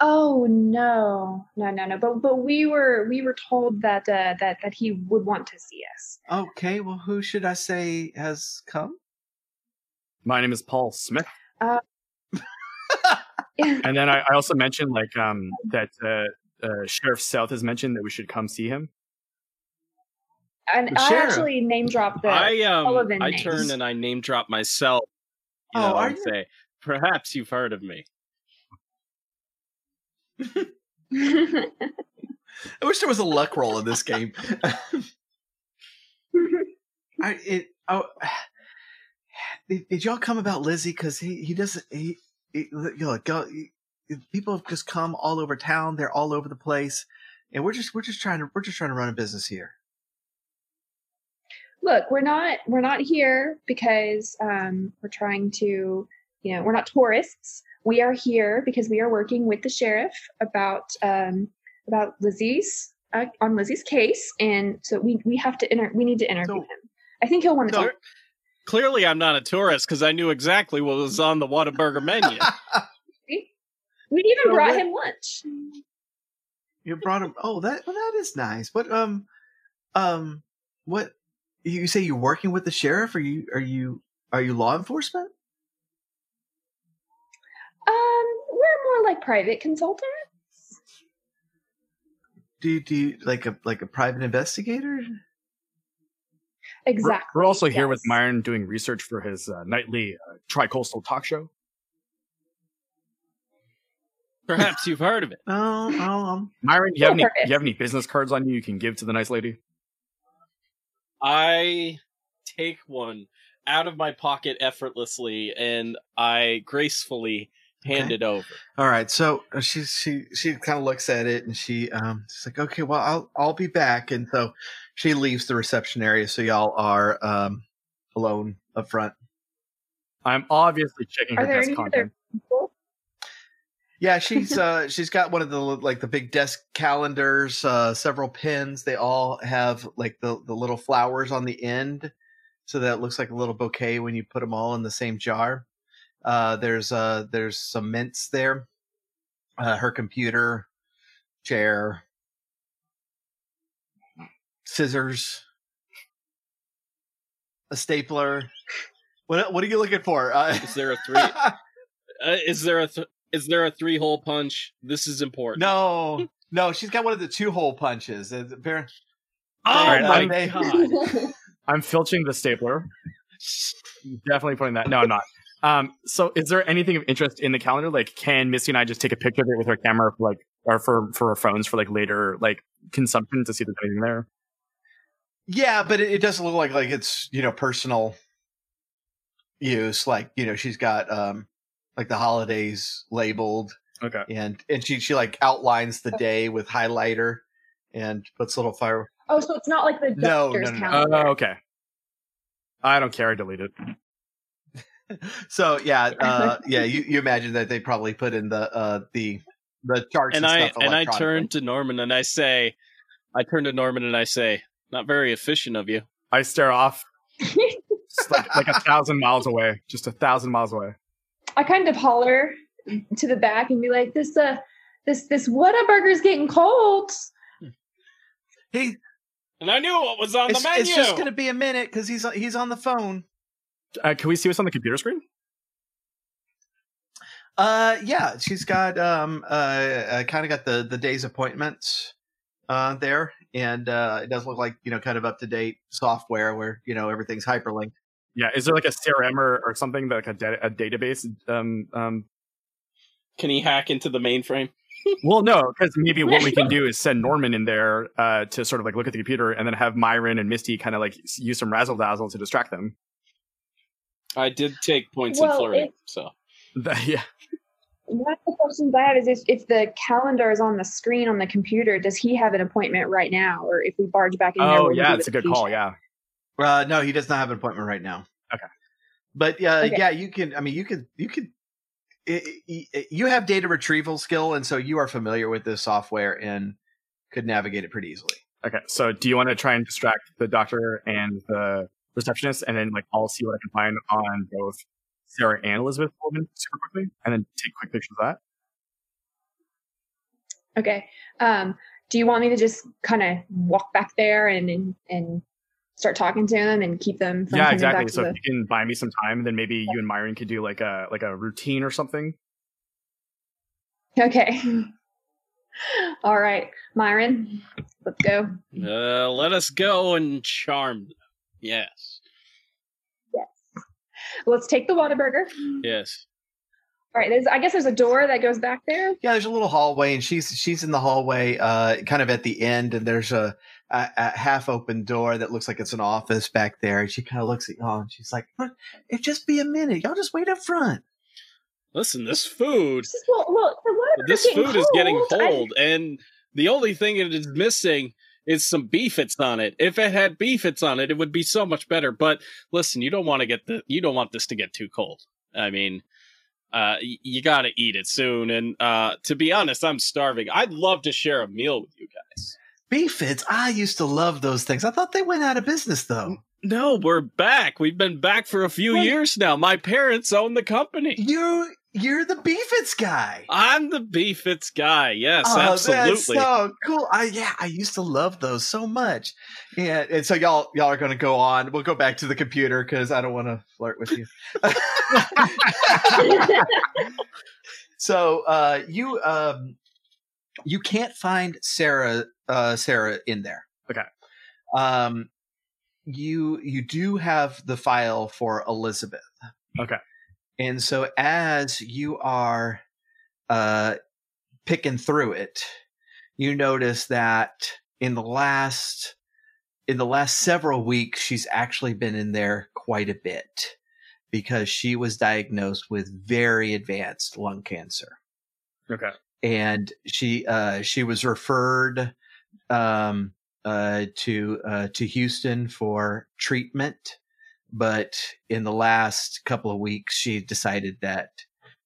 Oh no, no, no, no. But but we were we were told that uh, that that he would want to see us. Okay, well, who should I say has come? My name is Paul Smith. Yeah. And then I, I also mentioned like um that uh, uh, Sheriff South has mentioned that we should come see him. And I sheriff. actually name dropped the I um Sullivan I names. turn and I name drop myself. You Oh, know, are and you? say, perhaps you've heard of me. I wish there was a luck roll in this game. I, it, oh, did, did y'all come about Lizzie? Because he, he doesn't. He, he you know, go, he, people have just come all over town. They're all over the place, and we're just we're just trying to we're just trying to run a business here. Look, we're not we're not here because um, we're trying to, you know, we're not tourists. We are here because we are working with the sheriff about um, about Lizzie's uh, on Lizzie's case, and so we we have to inter- we need to interview So- him. I think he'll want to So- talk. Clearly, I'm not a tourist because I knew exactly what was on the Whataburger menu. We even So brought what- him lunch. you brought him. Oh, that well, that is nice. But um, um, what you say? You're working with the sheriff? Are you are you are you law enforcement? Um, we're more like private consultants. Do you, do you like a like a private investigator? We're- Exactly. We're, also here with. Myron doing research for his uh, nightly uh, tri-coastal talk show. Perhaps you've heard of it. No, no, um, Myron, you have any Purpose. you have any business cards on you you can give to the nice lady? I take one out of my pocket effortlessly and I gracefully hand Okay. it over. All right, so uh, she she she kind of looks at it and she um she's like, okay, well I'll I'll be back, and so she leaves the reception area, so y'all are um alone up front. I'm obviously checking Are her there desk any other content. people? Yeah, she's uh she's got one of the like the big desk calendars, uh several pins. They all have like the the little flowers on the end, so that it looks like a little bouquet when you put them all in the same jar. Uh, there's uh there's some mints there. Uh, her computer, chair. scissors, a stapler. What what are you looking for? Uh, Is there a three? uh, is there a th- is there a three hole punch? This is important. no, no, she's got one of the two hole punches. Uh, appar- Oh Alright, my they- god! I'm filching the stapler. Definitely putting that. No, I'm not. Um, so is there anything of interest in the calendar? Like, can Missy and I just take a picture of it with our camera, for like, or for for our phones for like later like consumption to see if there's anything there? Yeah, but it, it doesn't look like like it's you know personal use. Like you know she's got um like the holidays labeled, Okay. and and she she like outlines the day with highlighter and puts little fire. oh, so it's not like the No, doctor's no, no, no. Oh, calendar. okay. I don't care. I delete it. So yeah, uh, yeah, you, you imagine that they probably put in the uh the the charts and and, I and I turn to Norman and I say, I turn to Norman and I say, not very efficient of you. I stare off like, like a thousand miles away, just a thousand miles away. I kind of holler to the back and be like, "This uh, this this Whataburger's getting cold." He, And I knew what was on it's, the menu. it's just gonna be a minute because he's he's on the phone. Uh, can we see what's on the computer screen? Uh, yeah, she's got um uh, uh kind of got the the day's appointments uh there, and uh it does look like you know kind of up to date software where you know everything's hyperlinked. Yeah. Is there like a CRM or, or something like a, da- a database? Um, um, Can he hack into the mainframe? well, no, because maybe what we can do is send Norman in there uh, to sort of like look at the computer, and then have Myron and Misty kind of like use some razzle dazzle to distract them. I did take points Well, in flirting, it- so yeah. One of the questions I have is if, if the calendar is on the screen on the computer, does he have an appointment right now, or if we barge back in there? Oh, will yeah, it's a good the call. Yeah. Uh, no, he does not have an appointment right now. Okay. But uh, Okay. yeah, you can. I mean, you could you could. i i you have data retrieval skill, and so you are familiar with this software and could navigate it pretty easily. Okay. So, do you want to try and distract the doctor and the receptionist, and then like I'll see what I can find on both Sarah and Elizabeth Coleman super quickly, and then take quick pictures of that. Okay. Um, do you want me to just kind of walk back there and, and and start talking to them and keep them from yeah, coming exactly. back So to if you can buy me some time, then maybe you and Myron could do like a like a routine or something. Okay. All right, Myron, let's go. uh, let us go and charm them. Yes, Let's take the Whataburger. yes. All right, there's I guess there's a door that goes back there. Yeah, there's a little hallway, and she's she's in the hallway, uh, kind of at the end, and there's a, a, a half open door that looks like it's an office back there. And she kind of looks at y'all, and she's like, "It just be a minute. Y'all just wait up front." Listen, this food, just, well, well, the this getting food is getting cold. I- cold, and the only thing it is missing is some beef it's on it. If it had beef it's on it, it would be so much better. But listen, you don't want to get the you don't want this to get too cold. I mean, uh, you got to eat it soon. And uh, to be honest, I'm starving. I'd love to share a meal with you guys. Beefits, I used to love those things. I thought they went out of business though. No, we're back. We've been back for a few Wait. years now. My parents own the company. You you're the Beefits guy. I'm the beefits guy. Yes, Oh, absolutely. That's so cool. I yeah, I used to love those so much. Yeah, and so y'all y'all are going to go on. We'll go back to the computer because I don't want to flirt with you. so uh, you um, you can't find Sarah uh, Sarah in there. Okay. Um, you you do have the file for Elizabeth. Okay. And so as you are uh, picking through it, you notice that in the last in the last several weeks, she's actually been in there quite a bit because she was diagnosed with very advanced lung cancer, Okay. and she uh, she was referred um, uh, to uh, to Houston for treatment but in the last couple of weeks she decided that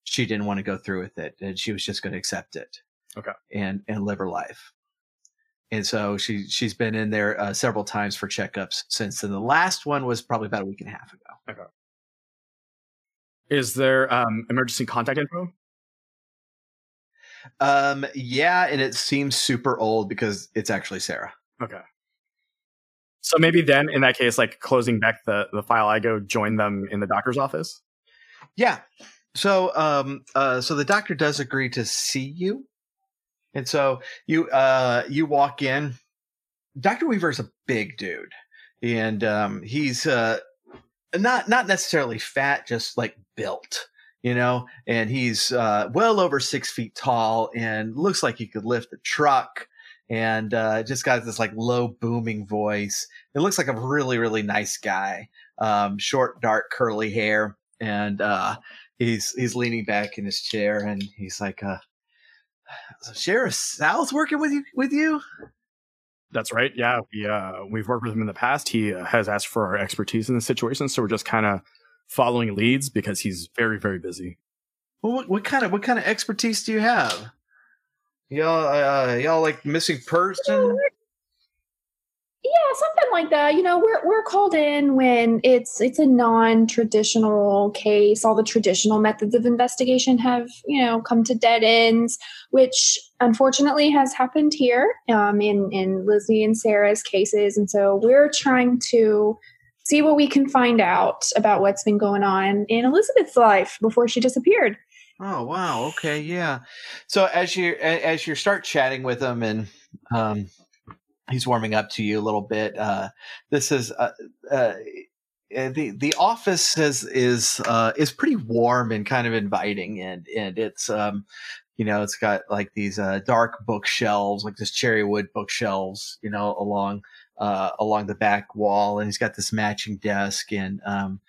she didn't want to go through with it and she was just going to accept it Okay. and and live her life and so she she's been in there uh, several times for checkups since then the last one was probably about a week and a half ago Okay. Is there um, emergency contact info? um yeah and it seems super old because it's actually sarah Okay. So maybe then, in that case, like closing back the the file, I go join them in the doctor's office. Yeah. So, um, uh, so the doctor does agree to see you, and so you, uh, you walk in. Doctor Weaver is a big dude, and um, he's uh, not not necessarily fat, just like built, you know. And he's uh, well over six feet tall, and looks like he could lift a truck. And uh, just got this like low booming voice. It looks like a really really nice guy. Um, short, dark, curly hair, and uh, he's he's leaning back in his chair, and he's like, uh, "Sheriff Sal's working with you with you." That's right. Yeah, we uh, we've worked with him in the past. He uh, has asked for our expertise in this situation, so we're just kind of following leads because he's very very busy. Well, what, what kind of what kind of expertise do you have? Y'all, uh, y'all like missing person? Yeah, something like that. You know, we're we're called in when it's it's a non-traditional case. All the traditional methods of investigation have, you know, come to dead ends, which unfortunately has happened here um, in in Lizzie and Sarah's cases. And so we're trying to see what we can find out about what's been going on in Elizabeth's life before she disappeared. Oh wow, okay, yeah. So as you as you start chatting with him and um, he's warming up to you a little bit. Uh, this is uh, uh, the the office is is uh, is pretty warm and kind of inviting, and and it's um, you know it's got like these uh, dark bookshelves, like this cherry wood bookshelves, you know, along uh, along the back wall, and he's got this matching desk and um,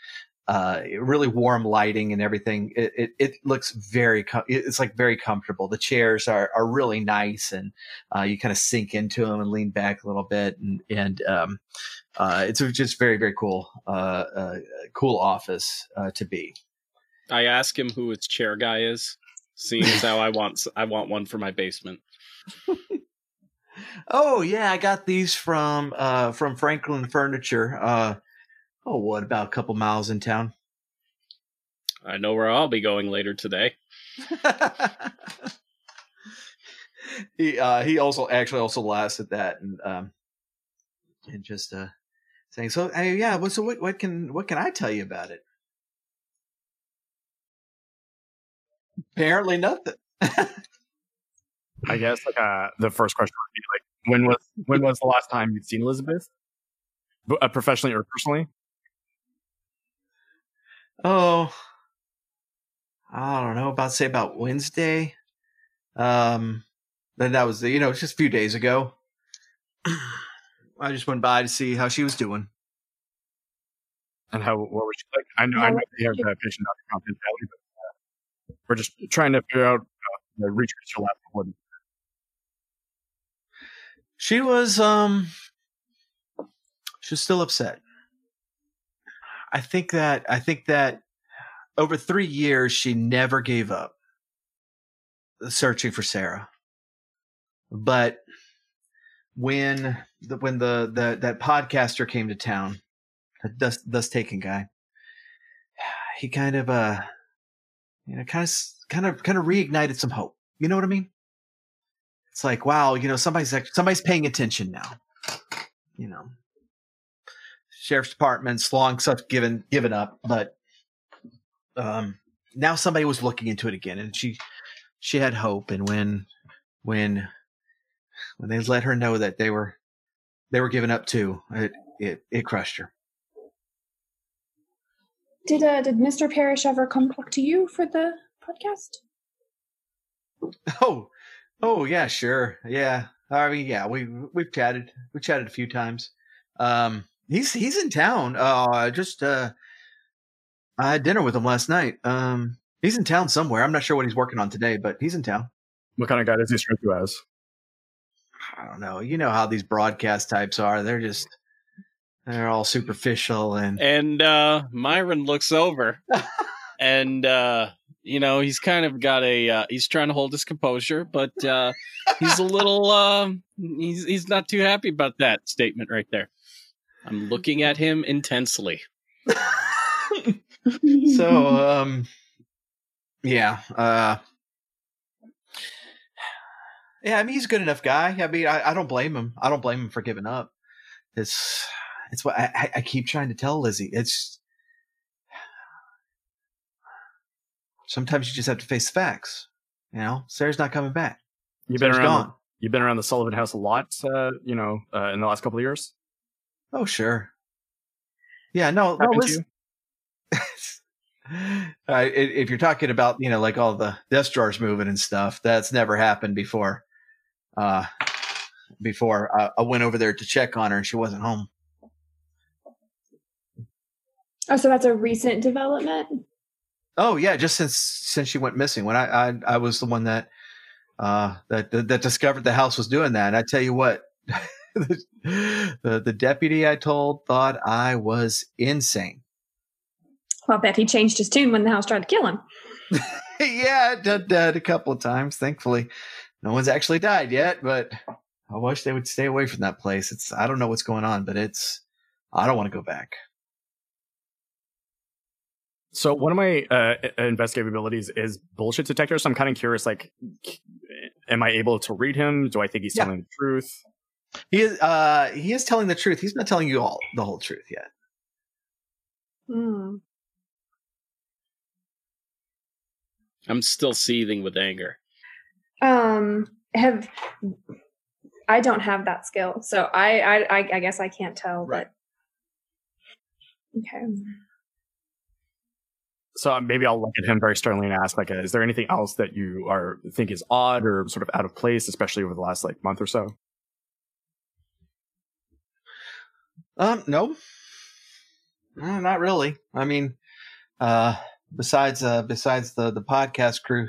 uh, really warm lighting and everything. It, it, it looks very, com- it's like very comfortable. The chairs are, are really nice and, uh, you kind of sink into them and lean back a little bit. And, and, um, uh, it's just very, very cool, uh, uh, cool office, uh, to be. I ask him who his chair guy is, seeing as how I want I want one for my basement. Oh yeah, I got these from, uh, from Franklin Furniture. Uh, oh, what about a couple miles in town? I know where I'll be going later today. he uh, he also actually also laughs at that and um and just uh saying so yeah what so what what can what can I tell you about it? Apparently nothing. I guess like uh, the first question would be like, when was when was the last time you'd seen Elizabeth, uh, professionally or personally? Oh, I don't know about say about Wednesday. Um, then that was the you know it's just a few days ago. I just went by to see how she was doing. And how what was she like? I know I know you have uh, patient doctor confidentiality, but uh, we're just trying to figure out uh, the retrace your last appointment. She was um she was still upset. I think that I think that over 3 years she never gave up searching for Sarah. But when the when the, the that podcaster came to town, thus thus taken guy, he kind of uh you know kind of kind of kind of reignited some hope. You know what I mean? it's like wow you know somebody's somebody's paying attention now you know sheriff's department's long stuff given given up but um now somebody was looking into it again and she she had hope and when when when they let her know that they were they were giving up too it it, it crushed her Did uh, did Mr. Parrish ever come talk to you for the podcast? oh oh yeah sure yeah i mean yeah we we've chatted we chatted a few times um he's he's in town uh just uh i had dinner with him last night um he's in town somewhere i'm not sure what he's working on today but he's in town What kind of guy does he strike you as? i don't know you know how these broadcast types are they're just they're all superficial and And uh Myron looks over and uh you know, he's kind of got a uh, he's trying to hold his composure, but uh he's a little uh he's he's not too happy about that statement right there. I'm looking at him intensely. so um yeah uh yeah i mean he's a good enough guy i mean i, I don't blame him i don't blame him for giving up it's it's what I, I- I keep trying to tell Lizzie. It's sometimes you just have to face the facts. You know, Sarah's not coming back. You've been Sarah's around. gone. You've been around the Sullivan house a lot. Uh, you know, uh, in the last couple of years. Oh, sure. Yeah, no, to listen. uh, i- if you're talking about, you know, like all the desk drawers moving and stuff, that's never happened before. Uh, before uh, I went over there to check on her and she wasn't home. Oh, so that's a recent development. Oh yeah, just since since she went missing. When I I, I was the one that uh that, that that discovered the house was doing that. And I tell you what, the, the the deputy I told thought I was insane. Well, I bet he changed his tune when the house tried to kill him. yeah, did that a couple of times. Thankfully, no one's actually died yet. But I wish they would stay away from that place. It's I don't know what's going on, but it's I don't want to go back. So one of my uh, investigative abilities is bullshit detector. So I'm kind of curious, like, am I able to read him? Do I think he's Yeah. telling the truth? He is uh he is telling the truth. He's not telling you all the whole truth yet. Hmm. I'm still seething with anger. Um, have I don't have that skill, so I I I, I guess I can't tell. Right. But okay. So maybe I'll look at him very sternly and ask, like, uh, is there anything else that you are think is odd or sort of out of place, especially over the last like month or so? Um, no, no, not really. I mean, uh, besides uh, besides the the podcast crew,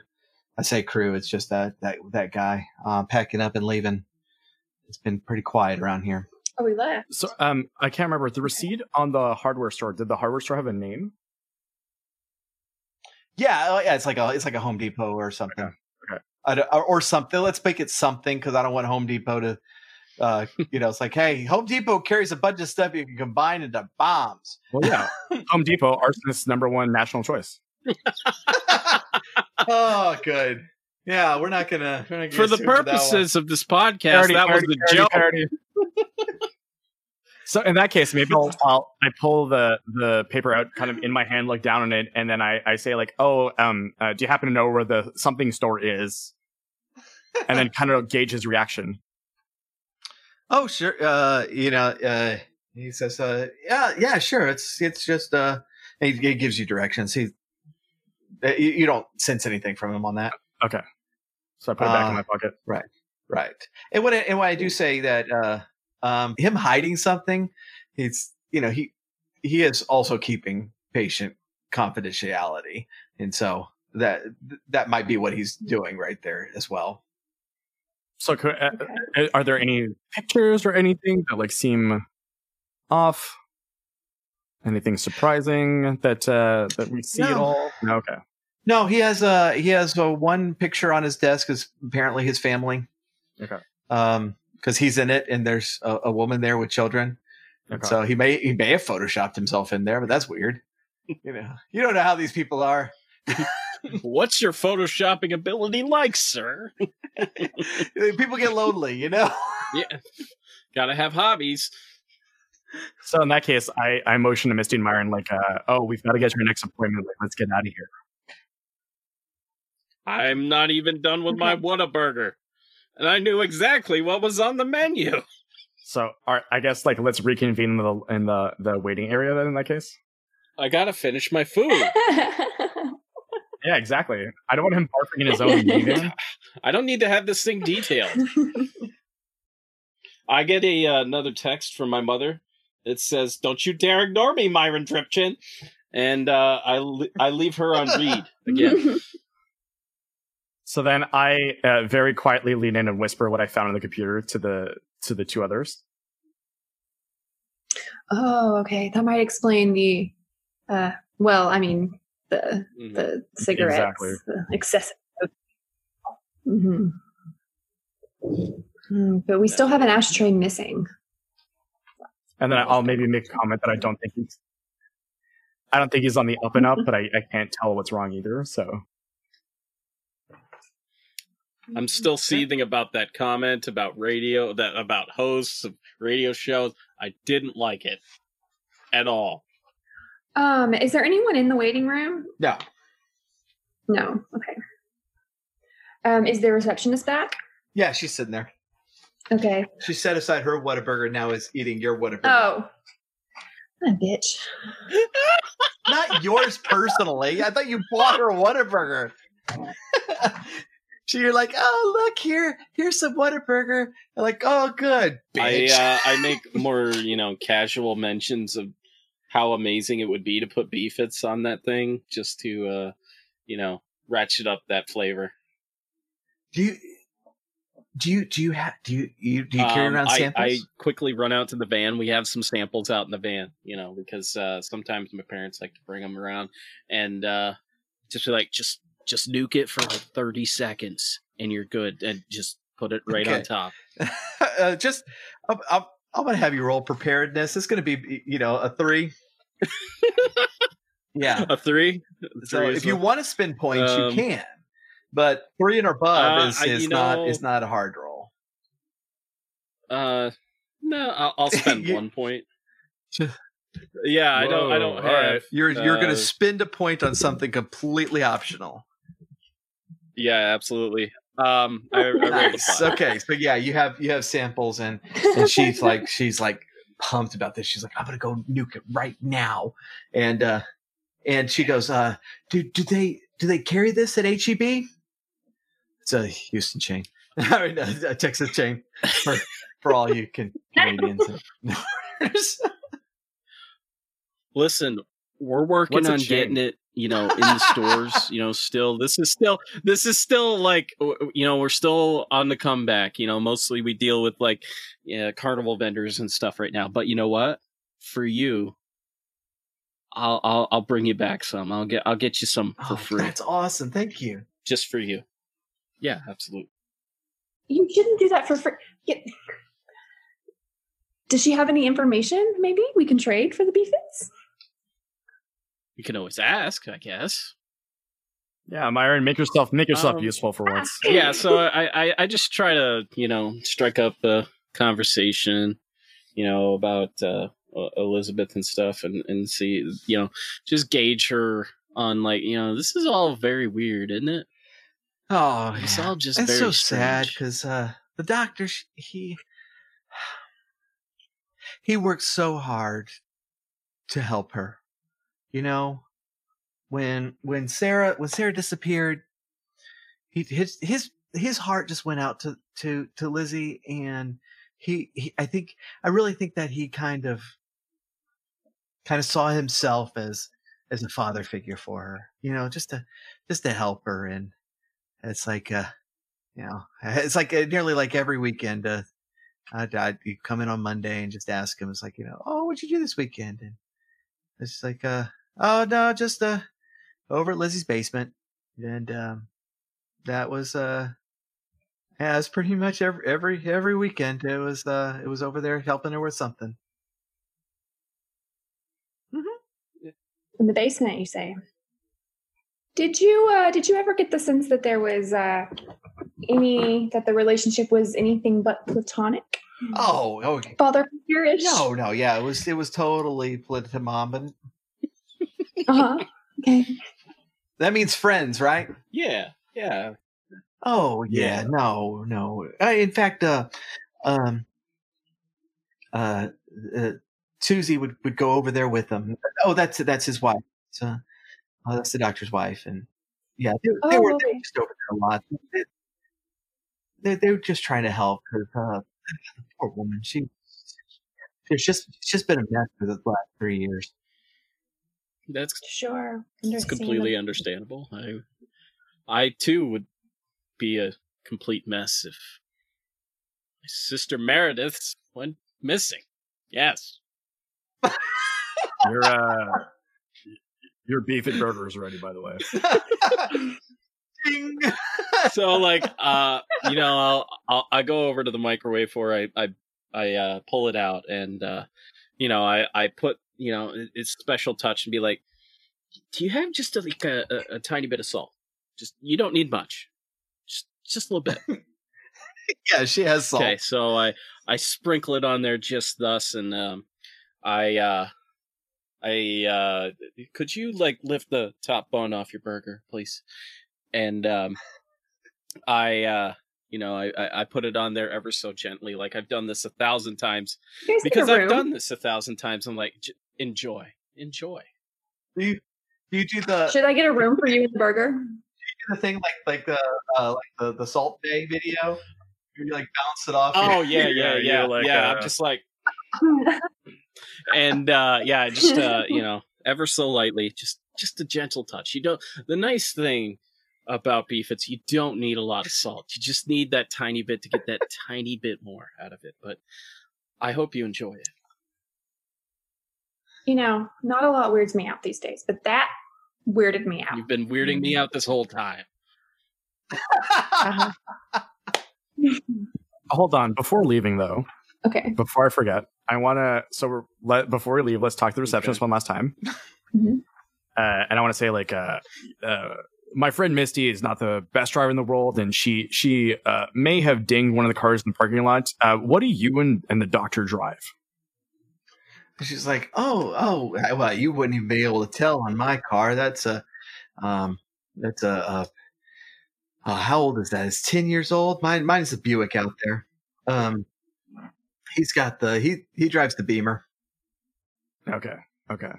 I say crew. It's just that that that guy uh, packing up and leaving. It's been pretty quiet around here. Oh, we left. So um, I can't remember the receipt on the hardware store. Did the hardware store have a name? Yeah, oh, yeah. It's like a it's like a Home Depot or something. okay. I or, or something. Let's make it something because I don't want Home Depot to. Uh, you know, it's like, hey, Home Depot carries a bunch of stuff you can combine into bombs. Well, yeah, Home Depot, arsonist's number one national choice. oh, good. Yeah, we're not gonna. We're not gonna For the get sued purposes of this podcast, Parody, that was parody, the parody, joke. parody. so in that case, maybe I'll, I'll I pull the the paper out, kind of in my hand, look down on it, and then I I say like, oh, um, uh, do you happen to know where the something store is? And then kind of gauge his reaction. Oh, sure. Uh, you know, uh, he says, uh, yeah, yeah, sure. It's, it's just, uh, he, he gives you directions. He, uh, you, you don't sense anything from him on that. Okay, so I put it back in Uh, my pocket. Right. Right. And when, I- and when I do say that, uh, um, him hiding something, he's you know, he, he is also keeping patient confidentiality. And so that, that might be what he's doing right there as well. So, uh, Okay. uh, are there any pictures or anything that like seem off? Anything surprising that uh, that we see at all? No. Okay. No, he has uh he has uh, one picture on his desk is apparently his family. Okay. Um, because he's in it and there's a, a woman there with children. Okay. So he may he may have photoshopped himself in there, but that's weird. you know, you don't know how these people are. What's your photoshopping ability like, sir? people get lonely, you know. Yeah, gotta have hobbies. So in that case, I, I motion to Misty and Myron like, uh, oh, we've got to get to our next appointment. Like, let's get out of here. I'm not even done with my Whataburger, and I knew exactly what was on the menu. So all right, I guess like let's reconvene in the in the the waiting area then. In that case, I gotta finish my food. yeah, exactly. I don't want him barfing in his own meeting. I don't need to have this thing detailed. I get a uh, another text from my mother. It says, "Don't you dare ignore me, Myron Dripchin," and uh, I le- I leave her on read again. So then I uh, very quietly lean in and whisper what I found on the computer to the to the two others. oh, okay. That might explain the. Uh, well, I mean the Mhm. the cigarettes, Exactly. the excessive. hmm but we still have an ashtray missing. And then I'll maybe make a comment that I don't think he's I don't think he's on the up and up, but I, I can't tell what's wrong either. So I'm still seething about that comment about radio, that about hosts of radio shows. I didn't like it at all. Um, is there anyone in the waiting room? No. No. Okay. Um, is the receptionist back? Yeah, she's sitting there. Okay. She set aside her Whataburger, now is eating your Whataburger. Oh. A bitch. Not yours personally. I thought you bought her a Whataburger. so you're like, oh look here, here's some Whataburger. I'm like, oh good, I uh, I make more you know casual mentions of how amazing it would be to put beefits on that thing, just to uh, you know ratchet up that flavor. do you do you do you have do you, you do you carry Um, around I, samples? I quickly run out to the van. We have some samples out in the van, you know, because uh, sometimes my parents like to bring them around and uh, just be like, just just nuke it for like thirty seconds, and you're good, and just put it right on top. uh, just I'm, I'm, I'm gonna have you roll preparedness. It's gonna be you know a three. Yeah. A three. So Three is if you the- want to spend points, Um, you can. But three and above Uh, is, is not know- is not a hard roll. Uh, no, I'll, I'll spend You- one point. Just- Yeah, I don't. I don't have. right. You're you're Uh, gonna spend a point on something completely optional. Yeah, absolutely. Um, I, I Nice. Okay, so yeah, you have you have samples and and she's like she's like pumped about this. She's like, I'm gonna go nuke it right now. And uh and she goes, uh, do do they do they carry this at HEB? It's a Houston chain. I mean, a, a Texas chain for for all you can Canadians. Listen, we're working What's on getting it. You know, in the stores. You know, still this is still this is still like you know we're still on the comeback. You know, mostly we deal with like yeah, carnival vendors and stuff right now. But you know what? For you, I'll I'll I'll bring you back some. I'll get I'll get you some for Oh, free, That's awesome. Thank you. just for you. Yeah, absolutely. you shouldn't do that for free. Yeah. Does she have any information? Maybe we can trade for the beefits. You can always ask, I guess. Yeah, Myron, make yourself make yourself Um, useful for once. yeah so I, I i just try to you know strike up a conversation you know about uh elizabeth and stuff and and see you know just gauge her on like you know this is all very weird isn't it Oh, it's yeah. all just It's very so sad because uh, the doctor he he worked so hard to help her. You know, when when Sarah when Sarah disappeared, he his his his heart just went out to to to Lizzie, and he, he I think I really think that he kind of kind of saw himself as as a father figure for her. You know, just to just to help her and it's like uh you know it's like uh, nearly like every weekend uh I'd, I'd you come in on monday and just ask him it's like you know oh what'd you do this weekend and it's like uh oh no just uh over at lizzie's basement and um that was uh yeah it's pretty much every every every weekend it was uh it was over there helping her with something In the basement, you say. Did you uh did you ever get the sense that there was uh any that the relationship was anything but platonic? oh oh Father figure-ish? no no yeah it was it was totally platomom Uh-huh. Okay. that means friends right yeah yeah Oh yeah, Yeah. no, no. Uh, in fact, uh, um, uh, uh, Susie would, would go over there with them. Oh, that's that's his wife. So, oh, that's the doctor's wife, and yeah, they, they Oh, were, they were just over there a lot. They, they, they were just trying to help because uh, the poor woman, she she's just she's just been a mess for the last three years. That's Sure. it's completely Understandable. understandable i i too would be a complete mess if my sister meredith went missing yes Your uh, your beef and burger is ready, by the way. So like uh you know I'll, I'll i go over to the microwave for i i i uh pull it out and uh you know i i put you know it- it's special touch and be like do you have just a, like a, a, a tiny bit of salt just you don't need much just just a little bit. yeah, she has salt. Okay, so I I sprinkle it on there just thus, and um, I uh, I uh, could you like lift the top bone off your burger, please? And um, I uh, you know, I, I I put it on there ever so gently, like I've done this a thousand times You guys need a because I've done this a thousand times. I'm like, "J- enjoy, enjoy. Do you, do you do the Should I get a room for you and the burger? the thing like like the uh, like the the Salt Bae video? You like bounce it off. Oh your- yeah, yeah, Yeah, yeah, like, yeah. uh, I'm just like, and uh yeah just uh you know ever so lightly just just a gentle touch you don't the nice thing about beef it's you don't need a lot of salt you just need that tiny bit to get that tiny bit more out of it but i hope you enjoy it you know, not a lot weirds me out these days, but that weirded me out. you've been weirding me out this whole time Uh-huh. Hold on. Before leaving, though, okay. before I forget, I want to. So we're, let before we leave, let's talk to the receptionist one last time. Mhm. Uh, and I want to say, like, uh, uh, my friend Misty is not the best driver in the world, and she she uh, may have dinged one of the cars in the parking lot. Uh, what do you and, and the doctor drive? She's like, oh, oh, well, you wouldn't even be able to tell on my car. That's a, um, that's a, a uh, how old is that? It's ten years old. Mine, mine is a Buick out there. Um, he's got the he he drives the Beamer. Okay, okay,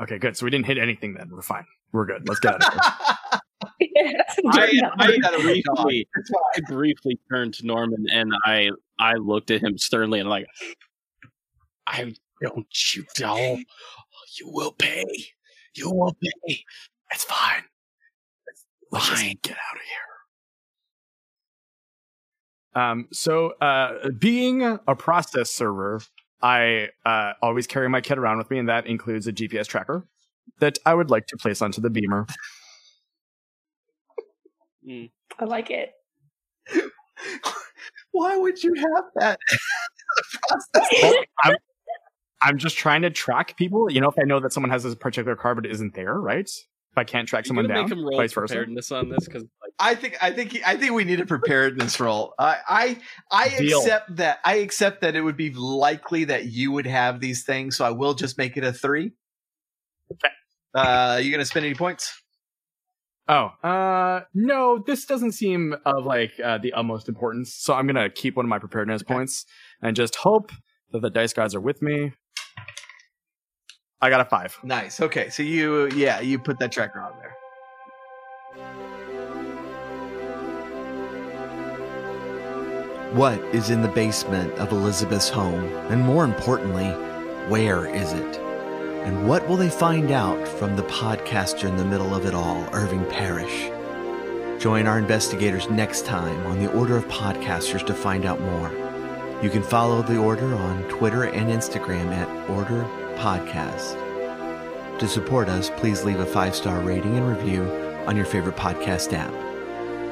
okay. Good. So we didn't hit anything then. We're fine. We're good. Let's get out of here. That's a I, good. I, got a read on. briefly, I briefly turned to Norman and I I looked at him sternly and like I don't you know you will pay. You will pay. It's fine. Let's Fine. get out of here. Um, so, uh, being a process server, I uh, always carry my kit around with me, and that includes a GPS tracker that I would like to place onto the beamer. I like it. Why would you have that? Process. I'm just trying to track people. You know, if I know that someone has this particular car but isn't there, right? If I can't track You someone gonna down, make him roll vice versa. preparedness on this because like I think I think I think we need a preparedness roll. I I I Deal. accept that. I accept that it would be likely that you would have these things, so I will just make it a three. Okay. Uh, you gonna spend any points? Oh, uh, no, this doesn't seem of like uh, the utmost importance. So I'm gonna keep one of my preparedness points and just hope that the dice gods are with me. I got a five. Nice. Okay, so you yeah you put that tracker on there. What is in the basement of Elizabeth's home? And more importantly, where is it? And what will they find out from the podcaster in the middle of it all, Irving Parrish? Join our investigators next time on the Order of Podcasters to find out more. You can follow the Order on Twitter and Instagram at Order Podcast. To support us, please leave a five star rating and review on your favorite podcast app.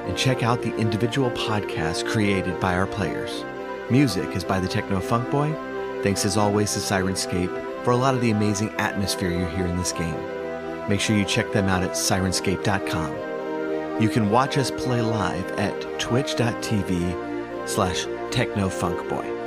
And check out the individual podcasts created by our players. Music is by the Techno Funk Boy. Thanks as always to Syrinscape for a lot of the amazing atmosphere you hear in this game. Make sure you check them out at syrinscape.com. You can watch us play live at twitch.tv slash technofunkboy.